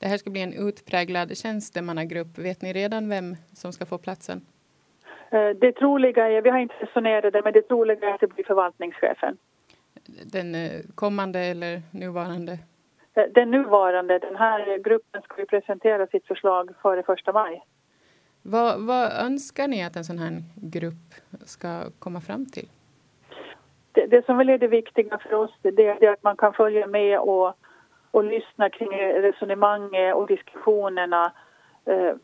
Det här ska bli en utpräglad tjänstemannagrupp. Vet ni redan vem som ska få platsen? Eh, det troliga är, vi har inte resonerat det, men det troliga är att det blir förvaltningschefen. Den eh, kommande eller nuvarande? Den nuvarande, den här gruppen ska ju presentera sitt förslag före första maj. Vad, vad, önskar ni att en sån här grupp ska komma fram till? Det, det som väl är det viktiga för oss det är att man kan följa med och, och lyssna kring resonemanget och diskussionerna eh,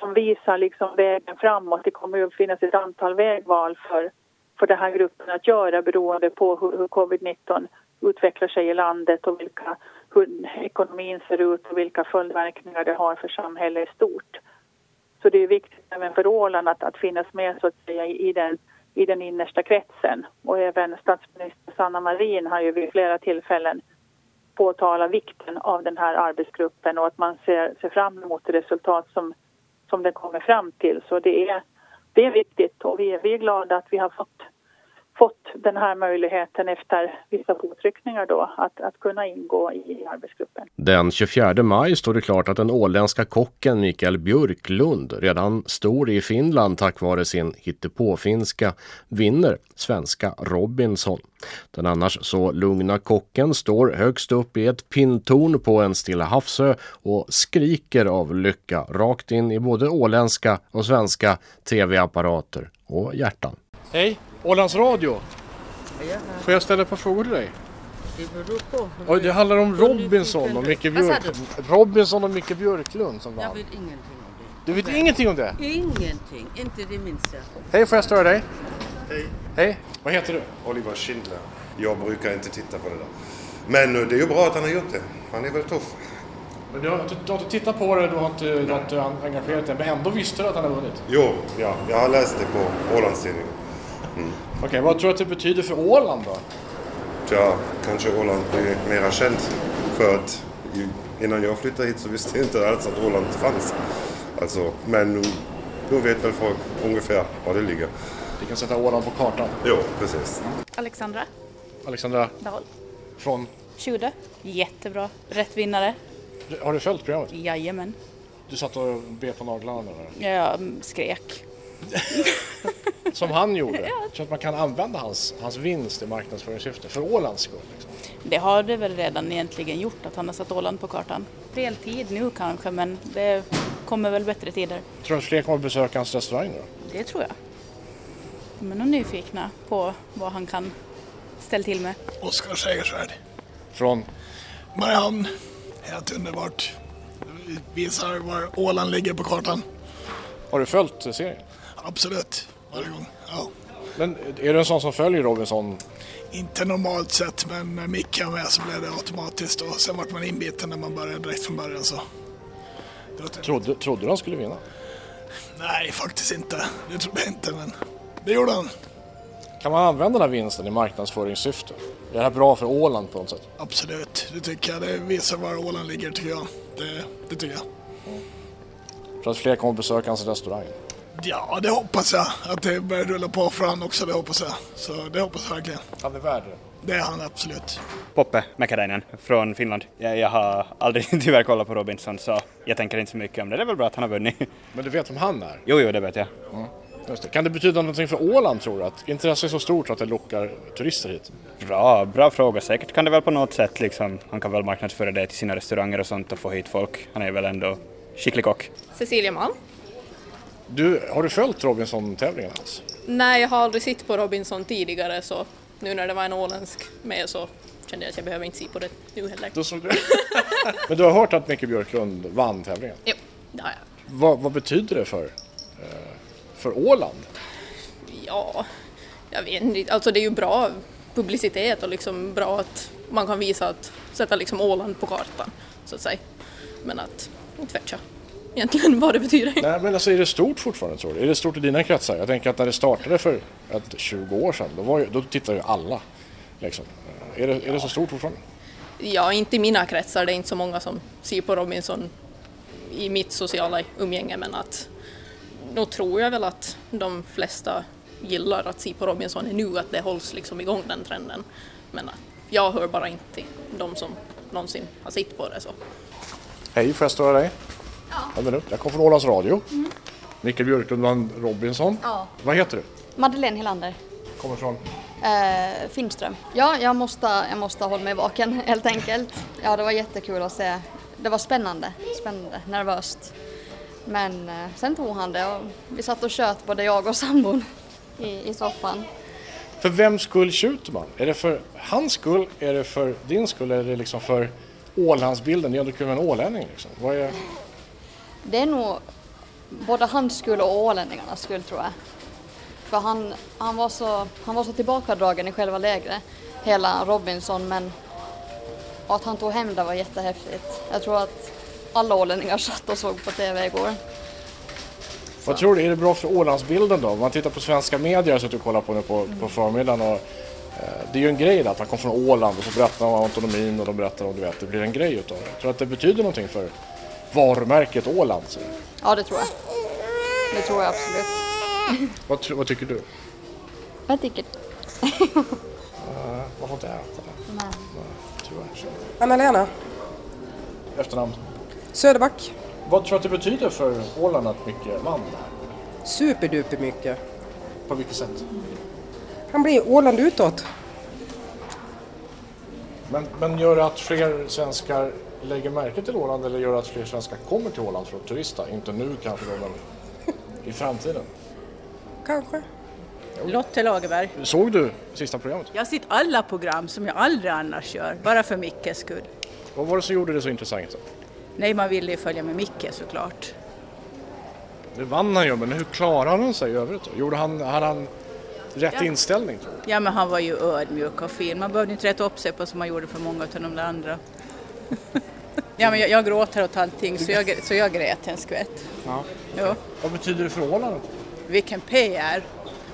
som visar liksom vägen framåt. Det kommer att finnas ett antal vägval för, för den här gruppen att göra beroende på hur, hur covid-19 utvecklar sig i landet och vilka hur ekonomin ser ut och vilka följdverkningar det har för samhället i stort. Så det är viktigt även för Åland att, att finnas med så att säga i den, i den innersta kretsen. Och även statsminister Sanna Marin har ju vid flera tillfällen påtalat vikten av den här arbetsgruppen och att man ser, ser fram emot det resultat som, som den kommer fram till. Så det är, det är viktigt och vi är, vi är glada att vi har fått fått den här möjligheten efter vissa påtryckningar då att, att kunna ingå i arbetsgruppen. Den 24 maj står det klart att den åländska kocken Mikael Björklund, redan stor i Finland tack vare sin hittepåfinska, vinner svenska Robinson. Den annars så lugna kocken står högst upp i ett pinntorn på en Stilla havsö och skriker av lycka rakt in i både åländska och svenska tv-apparater och hjärtan. Hej, Ålands Radio. Får jag ställa ett par frågor till dig? Oj, det handlar om Robinson och Micke Björk... Robinson och Micke Björklund som Jag vann. vet ingenting om Du det. vet ingenting om det? Ingenting, inte det minsta. Hej, får jag störa dig? Hej. Hej, vad heter du? Oliver Schindler. Jag brukar inte titta på det där. Men eh, det är ju bra att han har gjort det. Han är väl tuff. Men du har, du, du har inte tittat på det, du har inte, du har inte engagerat dig, men ändå visste du att han har vunnit? Jo, ja, jag har läst det på Ålandstidningen. Mm. Okej, vad tror du att det betyder för Åland då? Ja, kanske Åland blir mera känt för att innan jag flyttade hit så visste jag inte alls att Åland fanns. Alltså, men nu, nu vet väl folk ungefär var det ligger. Vi kan sätta Åland på kartan. Jo, precis. Alexandra Alexandra, Dahl. från... Tjude. Jättebra. Rätt vinnare. Har du följt programmet? Jajamän. Du satt och bet på naglarna eller? Jag mm, skrek. Som han gjorde. Så att man kan använda hans, hans vinst i marknadsföringssyfte för Ålands skull. Liksom. Det har det väl redan egentligen gjort att han har satt Åland på kartan. Fel tid nu kanske men det kommer väl bättre tider. Tror du att fler kommer besöka hans restaurang nu då? Det tror jag. De är nog nyfikna på vad han kan ställa till med. Oskar Segersvärd. Från? Mariehamn. Helt underbart. Visar var Åland ligger på kartan. Har du följt serien? Absolut, varje gång. Ja. Men är du en sån som följer Robinson? Inte normalt sett, men när Micke var med så blev det automatiskt och sen vart man inbiten när man började direkt från början. Så. Trodde, trodde du han skulle vinna? Nej, faktiskt inte. Det trodde jag inte, men det gjorde han. Kan man använda den här vinsten i marknadsföringssyfte? Är det här bra för Åland på något sätt? Absolut, det tycker jag. Det visar var Åland ligger tycker jag. Det, det tycker jag. För att fler kommer besöka hans restaurang? Ja, det hoppas jag. Att det börjar rulla på för han också, det hoppas jag. Så det hoppas jag verkligen. Han är värd det? Det är han absolut. Poppe Mäkäräinen från Finland. Jag, jag har aldrig tyvärr kollat på Robinson så jag tänker inte så mycket om det. Det är väl bra att han har vunnit. Men du vet vem han är? Jo, jo, det vet jag. Just det. Kan det betyda någonting för Åland tror du? Att intresset är så stort att det lockar turister hit? Bra, bra fråga. Säkert kan det väl på något sätt liksom, han kan väl marknadsföra det till sina restauranger och sånt och få hit folk. Han är väl ändå skicklig kock. Cecilia Malm. Du, har du följt Robinson-tävlingen alls? Nej, jag har aldrig sett på Robinson tidigare så nu när det var en åländsk med så kände jag att jag behöver inte se på det nu heller. Då såg du. Men du har hört att Micke Björklund vann tävlingen? Jo, det har jag. Vad, vad betyder det för, eh, för Åland? Ja, jag vet inte. Alltså det är ju bra publicitet och liksom bra att man kan visa att sätta liksom Åland på kartan så att säga. Men att, inte vet jag egentligen vad det betyder. Nej, men alltså är det stort fortfarande tror du? Är det stort i dina kretsar? Jag tänker att när det startade för ett 20 år sedan, då, var ju, då tittade ju alla. Liksom. Är, det, är det så stort fortfarande? Ja, inte i mina kretsar. Det är inte så många som ser på Robinson i mitt sociala umgänge men att nog tror jag väl att de flesta gillar att se på Robinson nu, att det hålls liksom igång den trenden. Men att jag hör bara inte till de som någonsin har sett på det så. Hej, får jag störa dig? Ja. Jag kommer från Ålands Radio. Mm. Micke Björklund vann Robinson. Ja. Vad heter du? Madeleine Helander. Kommer från? Eh, Finström. Ja, jag måste, jag måste hålla mig vaken helt enkelt. Ja, det var jättekul att se. Det var spännande, spännande, nervöst. Men eh, sen tog han det och vi satt och tjöt både jag och sambon i, i soffan. För vem skull tjuter man? Är det för hans skull? Är det för din skull? Är det liksom för Ålandsbilden? Det är ändå kul med en ålänning. Liksom. Vad är... Det är nog både hans skull och ålänningarnas skull tror jag. För han, han, var så, han var så tillbakadragen i själva lägret, hela Robinson, men och att han tog hem det var jättehäftigt. Jag tror att alla ålänningar satt och såg på TV igår. Vad tror du, är det bra för Ålandsbilden då? Om man tittar på svenska medier, jag har och kollat på nu på, på förmiddagen och eh, det är ju en grej där, att han kom från Åland och så berättar man om autonomin och de berättar om du vet, det blir en grej utav det. Jag tror att det betyder någonting för varumärket Åland. Så. Ja, det tror jag. Det tror jag absolut. Vad, vad tycker du? Vad tycker du? uh, vad får inte äta det? Nej. Tyvärr. Anna-Lena Efternamn? Söderback. Vad tror du att det betyder för Åland att mycket vann det här? Superduper mycket. På vilket sätt? Han blir Åland utåt. Men, men gör det att fler svenskar lägger märke till Åland eller gör att fler svenskar kommer till Åland för att turista? Inte nu kanske då, men i framtiden. Kanske. Lotte Lagerberg. Såg du sista programmet? Jag har sett alla program som jag aldrig annars gör, bara för Mickes skull. Vad var det som gjorde det så intressant? Nej, man ville ju följa med Micke såklart. Det vann han ju, men hur klarade han sig i övrigt då? Gjorde han, hade han rätt Ja. inställning tror du? Ja, men han var ju ödmjuk och fin. Man behövde inte rätta upp sig på som man gjorde för många av de andra. Ja, men jag, jag gråter åt allting, så jag, så jag grät en skvätt. Ja. Ja. Vad betyder det för Åland? Vilken PR!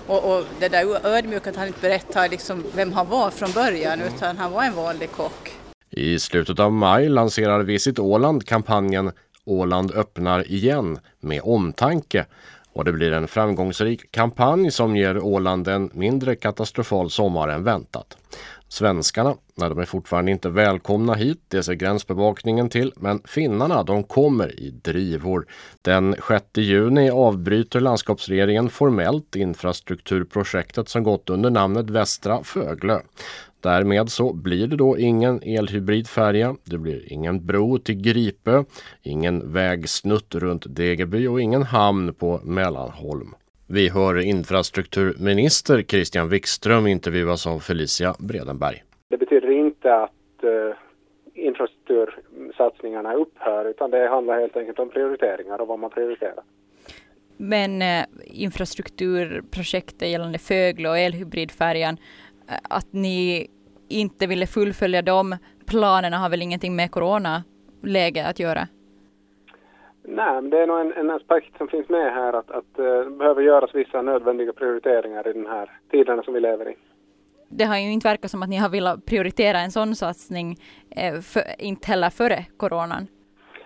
Och, och det där ödmjuka att han inte berättade liksom vem han var från början, utan han var en vanlig kock. I slutet av maj lanserar Visit Åland kampanjen Åland öppnar igen med omtanke och det blir en framgångsrik kampanj som ger Åland en mindre katastrofal sommar än väntat. Svenskarna, när de är fortfarande inte välkomna hit, det ser gränsbevakningen till, men finnarna de kommer i drivor. Den 6 juni avbryter landskapsregeringen formellt infrastrukturprojektet som gått under namnet Västra Föglö. Därmed så blir det då ingen elhybridfärja, det blir ingen bro till Gripö, ingen vägsnutt runt Degerby och ingen hamn på Mellanholm. Vi hör infrastrukturminister Christian Wikström intervjuas av Felicia Bredenberg. Det betyder inte att eh, infrastruktursatsningarna upphör utan det handlar helt enkelt om prioriteringar och vad man prioriterar. Men eh, infrastrukturprojektet gällande Fögle och elhybridfärjan, eh, att ni inte ville fullfölja de planerna har väl ingenting med coronaläge att göra? Nej, men det är nog en, en aspekt som finns med här att, att eh, det behöver göras vissa nödvändiga prioriteringar i den här tiderna som vi lever i. Det har ju inte verkat som att ni har velat prioritera en sån satsning, eh, för, inte heller före coronan.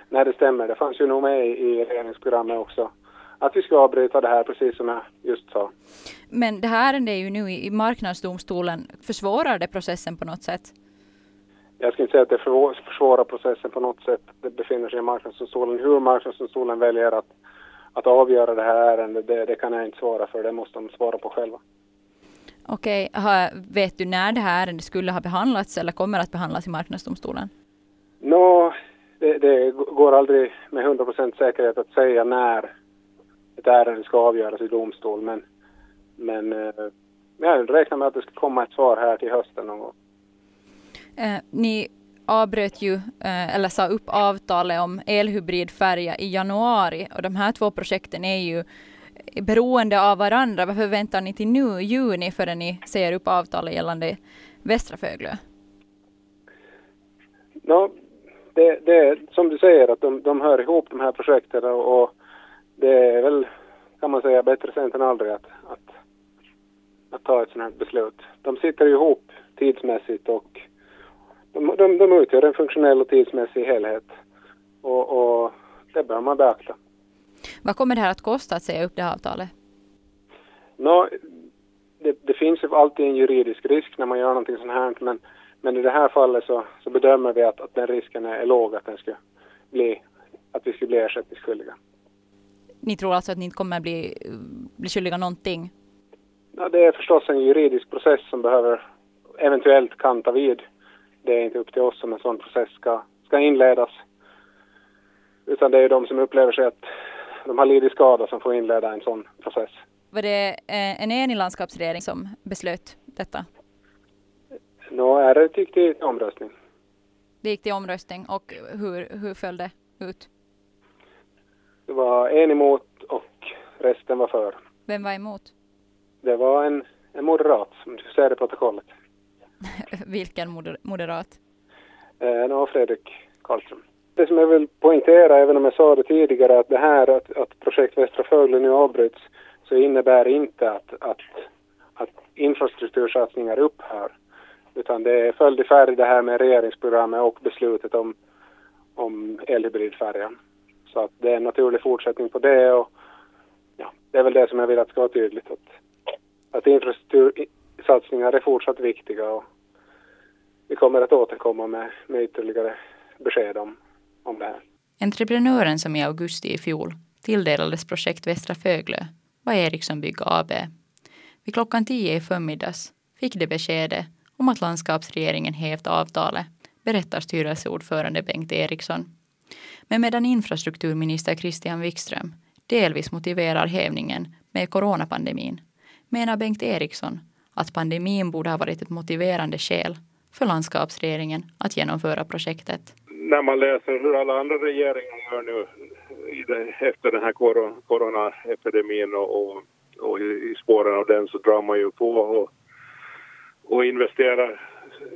Nej, det stämmer. Det fanns ju nog med i, i regeringsprogrammet också att vi ska avbryta det här precis som jag just sa. Men det här ärendet är ju nu i marknadsdomstolen. Försvårar det processen på något sätt? Jag ska inte säga att det försvårar processen på något sätt. Det befinner sig i marknadsdomstolen. Hur marknadsdomstolen väljer att, att avgöra det här ärendet, det, det kan jag inte svara för. Det måste de svara på själva. Okej, har- vet du när det här ärendet skulle ha behandlats eller kommer att behandlas i marknadsdomstolen? Nå, det, det går aldrig med 100% säkerhet att säga när ett ärende ska avgöras i domstol, men, men eh, jag räknar med att det ska komma ett svar här till hösten någon gång. Eh, ni avbröt ju, eh, eller sa upp avtalet om elhybridfärja i januari och de här två projekten är ju beroende av varandra. Varför väntar ni till nu, juni, förrän ni säger upp avtalet gällande Västra Föglö? No, det, det är som du säger att de, de hör ihop de här projekten och, och det är väl, kan man säga, bättre sent än aldrig att, att, att ta ett sådant här beslut. De sitter ihop tidsmässigt och de, de, de utgör en funktionell och tidsmässig helhet. Och, och det bör man beakta. Vad kommer det här att kosta att säga upp det här avtalet? Nå, det, det finns ju alltid en juridisk risk när man gör någonting sånt här, men, men i det här fallet så, så bedömer vi att, att den risken är, är låg att den ska bli, att vi ska bli ersättningsskyldiga. Ni tror alltså att ni inte kommer bli, bli skyldiga någonting? Ja, det är förstås en juridisk process som behöver eventuellt kan ta vid. Det är inte upp till oss om en sån process ska, ska inledas. Utan det är de som upplever sig att de har lidit skada som får inleda en sån process. Var det eh, en enig landskapsregering som beslöt detta? Nå, ärendet gick till omröstning. Det gick till omröstning och hur, hur föll det ut? Det var en emot och resten var för. Vem var emot? Det var en, en moderat, som du ser i protokollet. Vilken moder moderat? Eh, no, Fredrik Karlström. Det som jag vill poängtera, även om jag sa det tidigare, att det här att, att projekt Västra Fögle nu avbryts, så innebär inte att, att, att infrastruktursatsningar upphör. Utan det är följd i färg det här med regeringsprogrammet och beslutet om, om elhybridfärjan. Så att det är en naturlig fortsättning på det och ja, det är väl det som jag vill att ska vara tydligt. Att, att infrastruktur, satsningar är fortsatt viktiga och vi kommer att återkomma med, med ytterligare besked om, om det här. Entreprenören som i augusti i fjol tilldelades projekt Västra Föglö var Ericsson Bygg AB. Vid klockan tio i förmiddags fick de beskedet om att landskapsregeringen hävt avtalet, berättar styrelseordförande Bengt Eriksson. Men medan infrastrukturminister Christian Wikström delvis motiverar hävningen med coronapandemin menar Bengt Eriksson att pandemin borde ha varit ett motiverande skäl för landskapsregeringen att genomföra projektet. När man läser hur alla andra regeringar gör nu efter den här coronaepidemin och, och, och i spåren av den så drar man ju på och, och investerar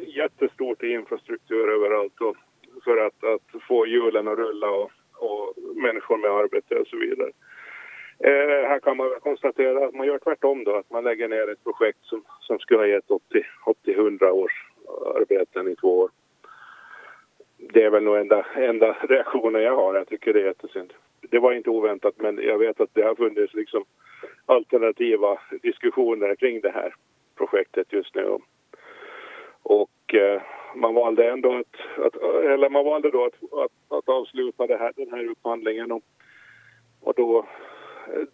jättestort i infrastruktur överallt och för att, att få hjulen att rulla och, och människor med arbete och så vidare. Eh, här kan man konstatera att man gör tvärtom då, att man lägger ner ett projekt som, som skulle ha gett upp till, upp till 100 års arbeten i två år. Det är väl nog enda, enda reaktionen jag har. Jag tycker det är jättesynd. Det var inte oväntat men jag vet att det har funnits liksom alternativa diskussioner kring det här projektet just nu. Och eh, man valde ändå att, att, eller man valde då att, att, att avsluta det här, den här upphandlingen och, och då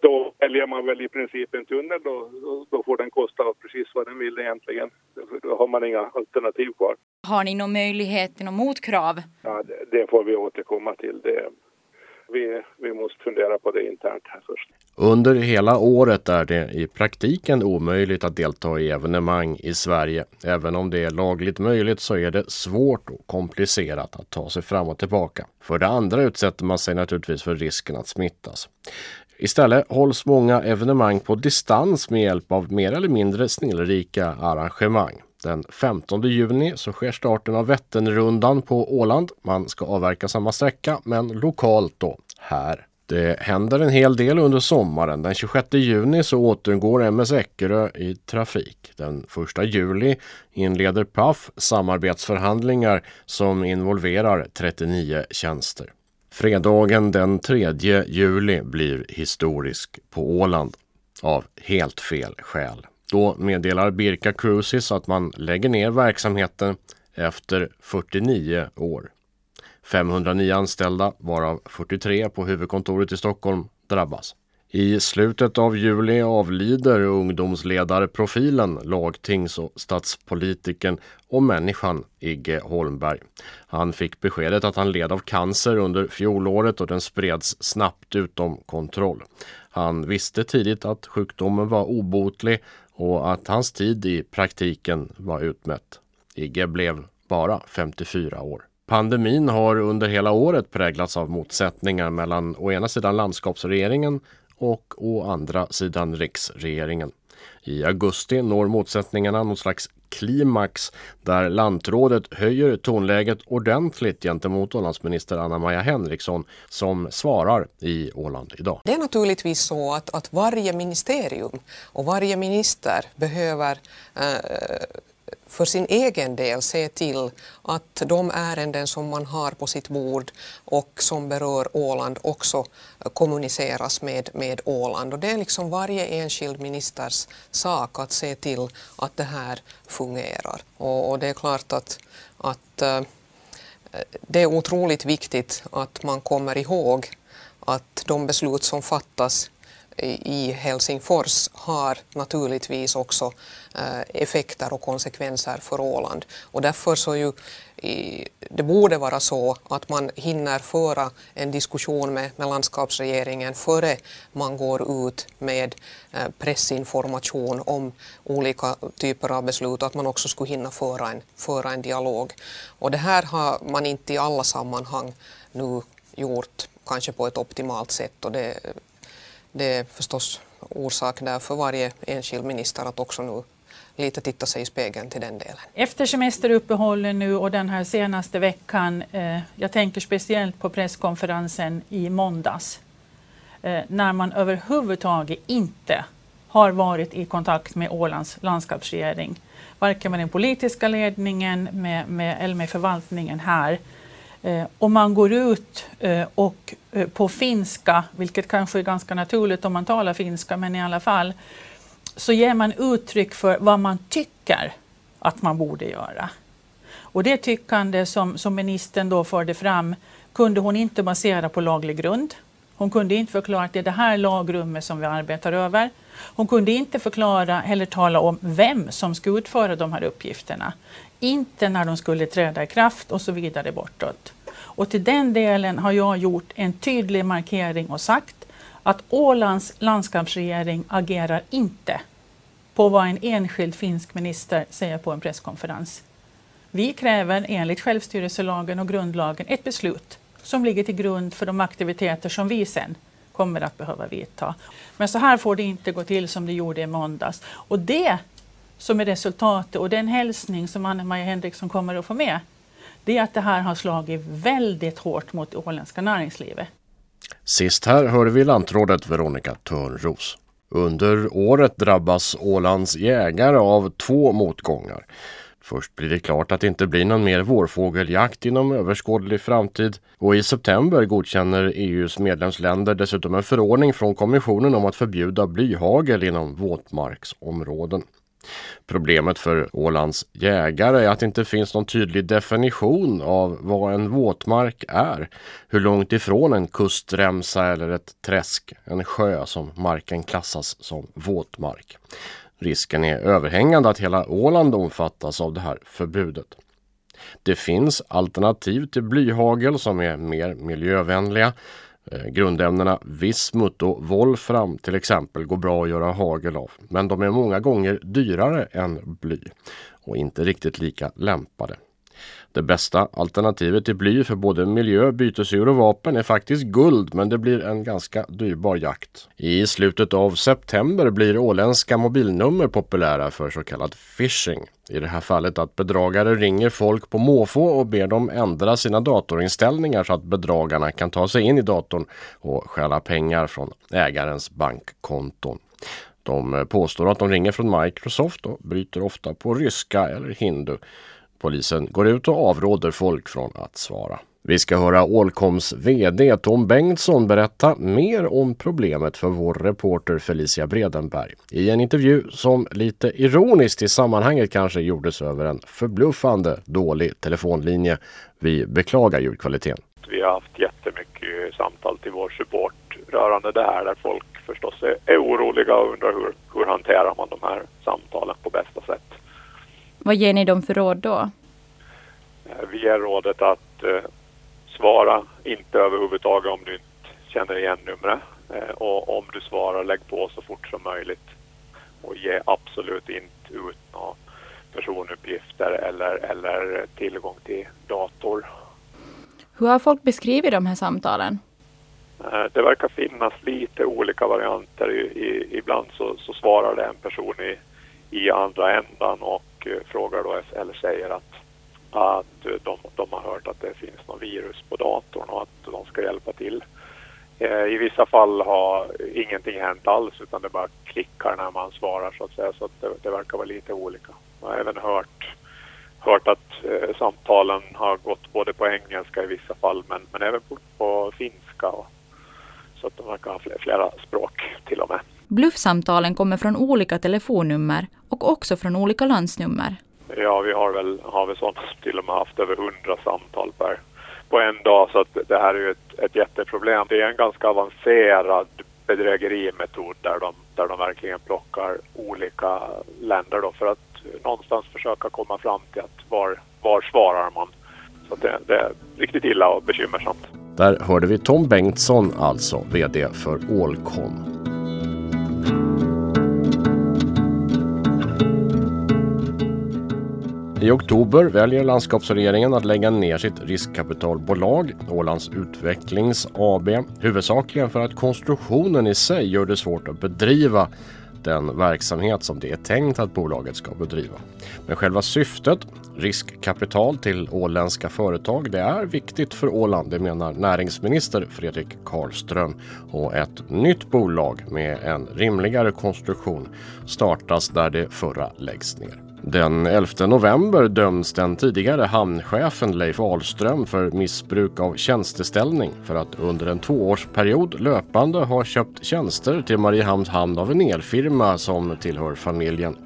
då väljer man väl i princip en tunnel och då får den kosta precis vad den vill egentligen. Då har man inga alternativ kvar. Har ni någon möjlighet till något motkrav? Ja, det, det får vi återkomma till. Det, vi, vi måste fundera på det internt här först. Under hela året är det i praktiken omöjligt att delta i evenemang i Sverige. Även om det är lagligt möjligt så är det svårt och komplicerat att ta sig fram och tillbaka. För det andra utsätter man sig naturligtvis för risken att smittas. Istället hålls många evenemang på distans med hjälp av mer eller mindre snillrika arrangemang. Den 15 juni så sker starten av Vätternrundan på Åland. Man ska avverka samma sträcka men lokalt då, här. Det händer en hel del under sommaren. Den 26 juni så återgår MS Eckerö i trafik. Den 1 juli inleder PAF samarbetsförhandlingar som involverar 39 tjänster. Fredagen den 3 juli blir historisk på Åland av helt fel skäl. Då meddelar Birka Cruises att man lägger ner verksamheten efter 49 år. 509 anställda, varav 43 på huvudkontoret i Stockholm, drabbas. I slutet av juli avlider ungdomsledarprofilen, lagtings och statspolitiken och människan Igge Holmberg. Han fick beskedet att han led av cancer under fjolåret och den spreds snabbt utom kontroll. Han visste tidigt att sjukdomen var obotlig och att hans tid i praktiken var utmätt. Igge blev bara 54 år. Pandemin har under hela året präglats av motsättningar mellan å ena sidan landskapsregeringen och å andra sidan riksregeringen. I augusti når motsättningarna någon slags klimax där lantrådet höjer tonläget ordentligt gentemot Ålandsminister Anna-Maja Henriksson som svarar i Åland idag. Det är naturligtvis så att, att varje ministerium och varje minister behöver eh, för sin egen del se till att de ärenden som man har på sitt bord och som berör Åland också kommuniceras med, med Åland. Och det är liksom varje enskild ministers sak att se till att det här fungerar. Och, och det är klart att, att äh, det är otroligt viktigt att man kommer ihåg att de beslut som fattas i Helsingfors har naturligtvis också eh, effekter och konsekvenser för Åland. Och därför så ju, det borde vara så att man hinner föra en diskussion med, med landskapsregeringen före man går ut med eh, pressinformation om olika typer av beslut, och att man också skulle hinna föra en, föra en dialog. Och det här har man inte i alla sammanhang nu gjort kanske på ett optimalt sätt och det det är förstås orsak där för varje enskild minister att också nu lite titta sig i spegeln till den delen. Efter semesteruppehållet nu och den här senaste veckan, eh, jag tänker speciellt på presskonferensen i måndags, eh, när man överhuvudtaget inte har varit i kontakt med Ålands landskapsregering, varken med den politiska ledningen med, med, eller med förvaltningen här. Eh, om man går ut eh, och eh, på finska, vilket kanske är ganska naturligt om man talar finska, men i alla fall, så ger man uttryck för vad man tycker att man borde göra. Och det tyckande som, som ministern då förde fram kunde hon inte basera på laglig grund. Hon kunde inte förklara att det är det här lagrummet som vi arbetar över. Hon kunde inte förklara eller tala om vem som ska utföra de här uppgifterna. Inte när de skulle träda i kraft och så vidare bortåt. Och till den delen har jag gjort en tydlig markering och sagt att Ålands landskapsregering agerar inte på vad en enskild finsk minister säger på en presskonferens. Vi kräver enligt självstyrelselagen och grundlagen ett beslut som ligger till grund för de aktiviteter som vi sen kommer att behöva vidta. Men så här får det inte gå till som det gjorde i måndags. Och det som är resultatet och den hälsning som Anna-Maja Henriksson kommer att få med, det är att det här har slagit väldigt hårt mot det åländska näringslivet. Sist här hörde vi lantrådet Veronica Törnros. Under året drabbas Ålands jägare av två motgångar. Först blir det klart att det inte blir någon mer vårfågeljakt inom överskådlig framtid och i september godkänner EUs medlemsländer dessutom en förordning från kommissionen om att förbjuda blyhagel inom våtmarksområden. Problemet för Ålands jägare är att det inte finns någon tydlig definition av vad en våtmark är. Hur långt ifrån en kustremsa eller ett träsk, en sjö som marken klassas som våtmark. Risken är överhängande att hela Åland omfattas av det här förbudet. Det finns alternativ till blyhagel som är mer miljövänliga. Eh, grundämnena vismut och volfram till exempel går bra att göra hagel av. Men de är många gånger dyrare än bly och inte riktigt lika lämpade. Det bästa alternativet till bly för både miljö, bytesdjur och vapen är faktiskt guld men det blir en ganska dyrbar jakt. I slutet av september blir åländska mobilnummer populära för så kallad phishing. I det här fallet att bedragare ringer folk på måfå och ber dem ändra sina datorinställningar så att bedragarna kan ta sig in i datorn och stjäla pengar från ägarens bankkonton. De påstår att de ringer från Microsoft och bryter ofta på ryska eller hindu. Polisen går ut och avråder folk från att svara. Vi ska höra Ålkoms VD Tom Bengtsson berätta mer om problemet för vår reporter Felicia Bredenberg i en intervju som lite ironiskt i sammanhanget kanske gjordes över en förbluffande dålig telefonlinje. Vi beklagar ljudkvaliteten. Vi har haft jättemycket samtal till vår support rörande det här där folk förstås är, oroliga och undrar hur, hur hanterar man de här samtalen på bästa sätt. Vad ger ni dem för råd då? Eh, vi ger rådet att eh, svara inte överhuvudtaget om du inte känner igen numret. Eh, och om du svarar, lägg på så fort som möjligt. Och ge absolut inte ut några personuppgifter eller, eller tillgång till dator. Hur har folk beskrivit de här samtalen? Eh, det verkar finnas lite olika varianter. I, i, ibland så, så svarar det en person i, i andra ändan och och eh, frågar då eller säger att, att eh, de, de har hört att det finns något virus på datorn och att de ska hjälpa till. Eh, I vissa fall har ingenting hänt alls utan det bara klickar när man svarar så att säga så att det, det verkar vara lite olika. Jag har även hört, hört att eh, samtalen har gått både på engelska i vissa fall men, men även på, på finska. Och, så att de verkar ha flera språk till och med. Bluffsamtalen kommer från olika telefonnummer och också från olika landsnummer. Ja, vi har väl, har väl sådana som till och med haft över hundra samtal per, på en dag så att det här är ju ett, ett jätteproblem. Det är en ganska avancerad bedrägerimetod där de, där de verkligen plockar olika länder då för att någonstans försöka komma fram till att var, var svarar man. Så det, det är riktigt illa och bekymmersamt. Där hörde vi Tom Bengtsson, alltså VD för Allcon. I oktober väljer landskapsregeringen att lägga ner sitt riskkapitalbolag Ålands Utvecklings AB. Huvudsakligen för att konstruktionen i sig gör det svårt att bedriva den verksamhet som det är tänkt att bolaget ska bedriva. Men själva syftet, riskkapital till åländska företag, det är viktigt för Åland, det menar näringsminister Fredrik Karlström. Och ett nytt bolag med en rimligare konstruktion startas där det förra läggs ner. Den 11 november döms den tidigare hamnchefen Leif Ahlström för missbruk av tjänsteställning för att under en tvåårsperiod löpande ha köpt tjänster till Mariehamns hamn av en elfirma som tillhör familjen.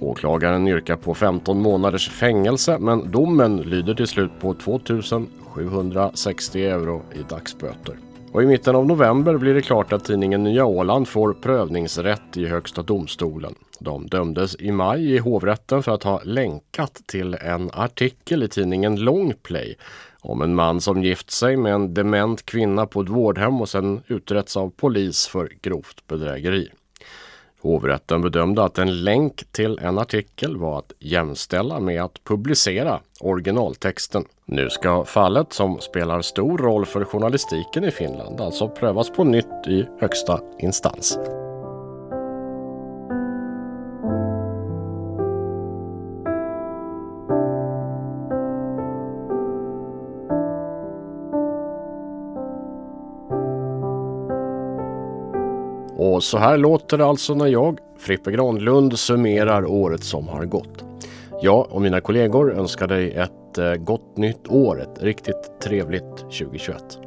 Åklagaren yrkar på 15 månaders fängelse men domen lyder till slut på 2760 euro i dagsböter. Och i mitten av november blir det klart att tidningen Nya Åland får prövningsrätt i Högsta domstolen. De dömdes i maj i hovrätten för att ha länkat till en artikel i tidningen Longplay om en man som gift sig med en dement kvinna på ett vårdhem och sen uträtts av polis för grovt bedrägeri. Hovrätten bedömde att en länk till en artikel var att jämställa med att publicera originaltexten. Nu ska fallet som spelar stor roll för journalistiken i Finland alltså prövas på nytt i högsta instans. Och så här låter det alltså när jag, Frippe Granlund, summerar året som har gått. Jag och mina kollegor önskar dig ett eh, gott nytt år, ett riktigt trevligt 2021.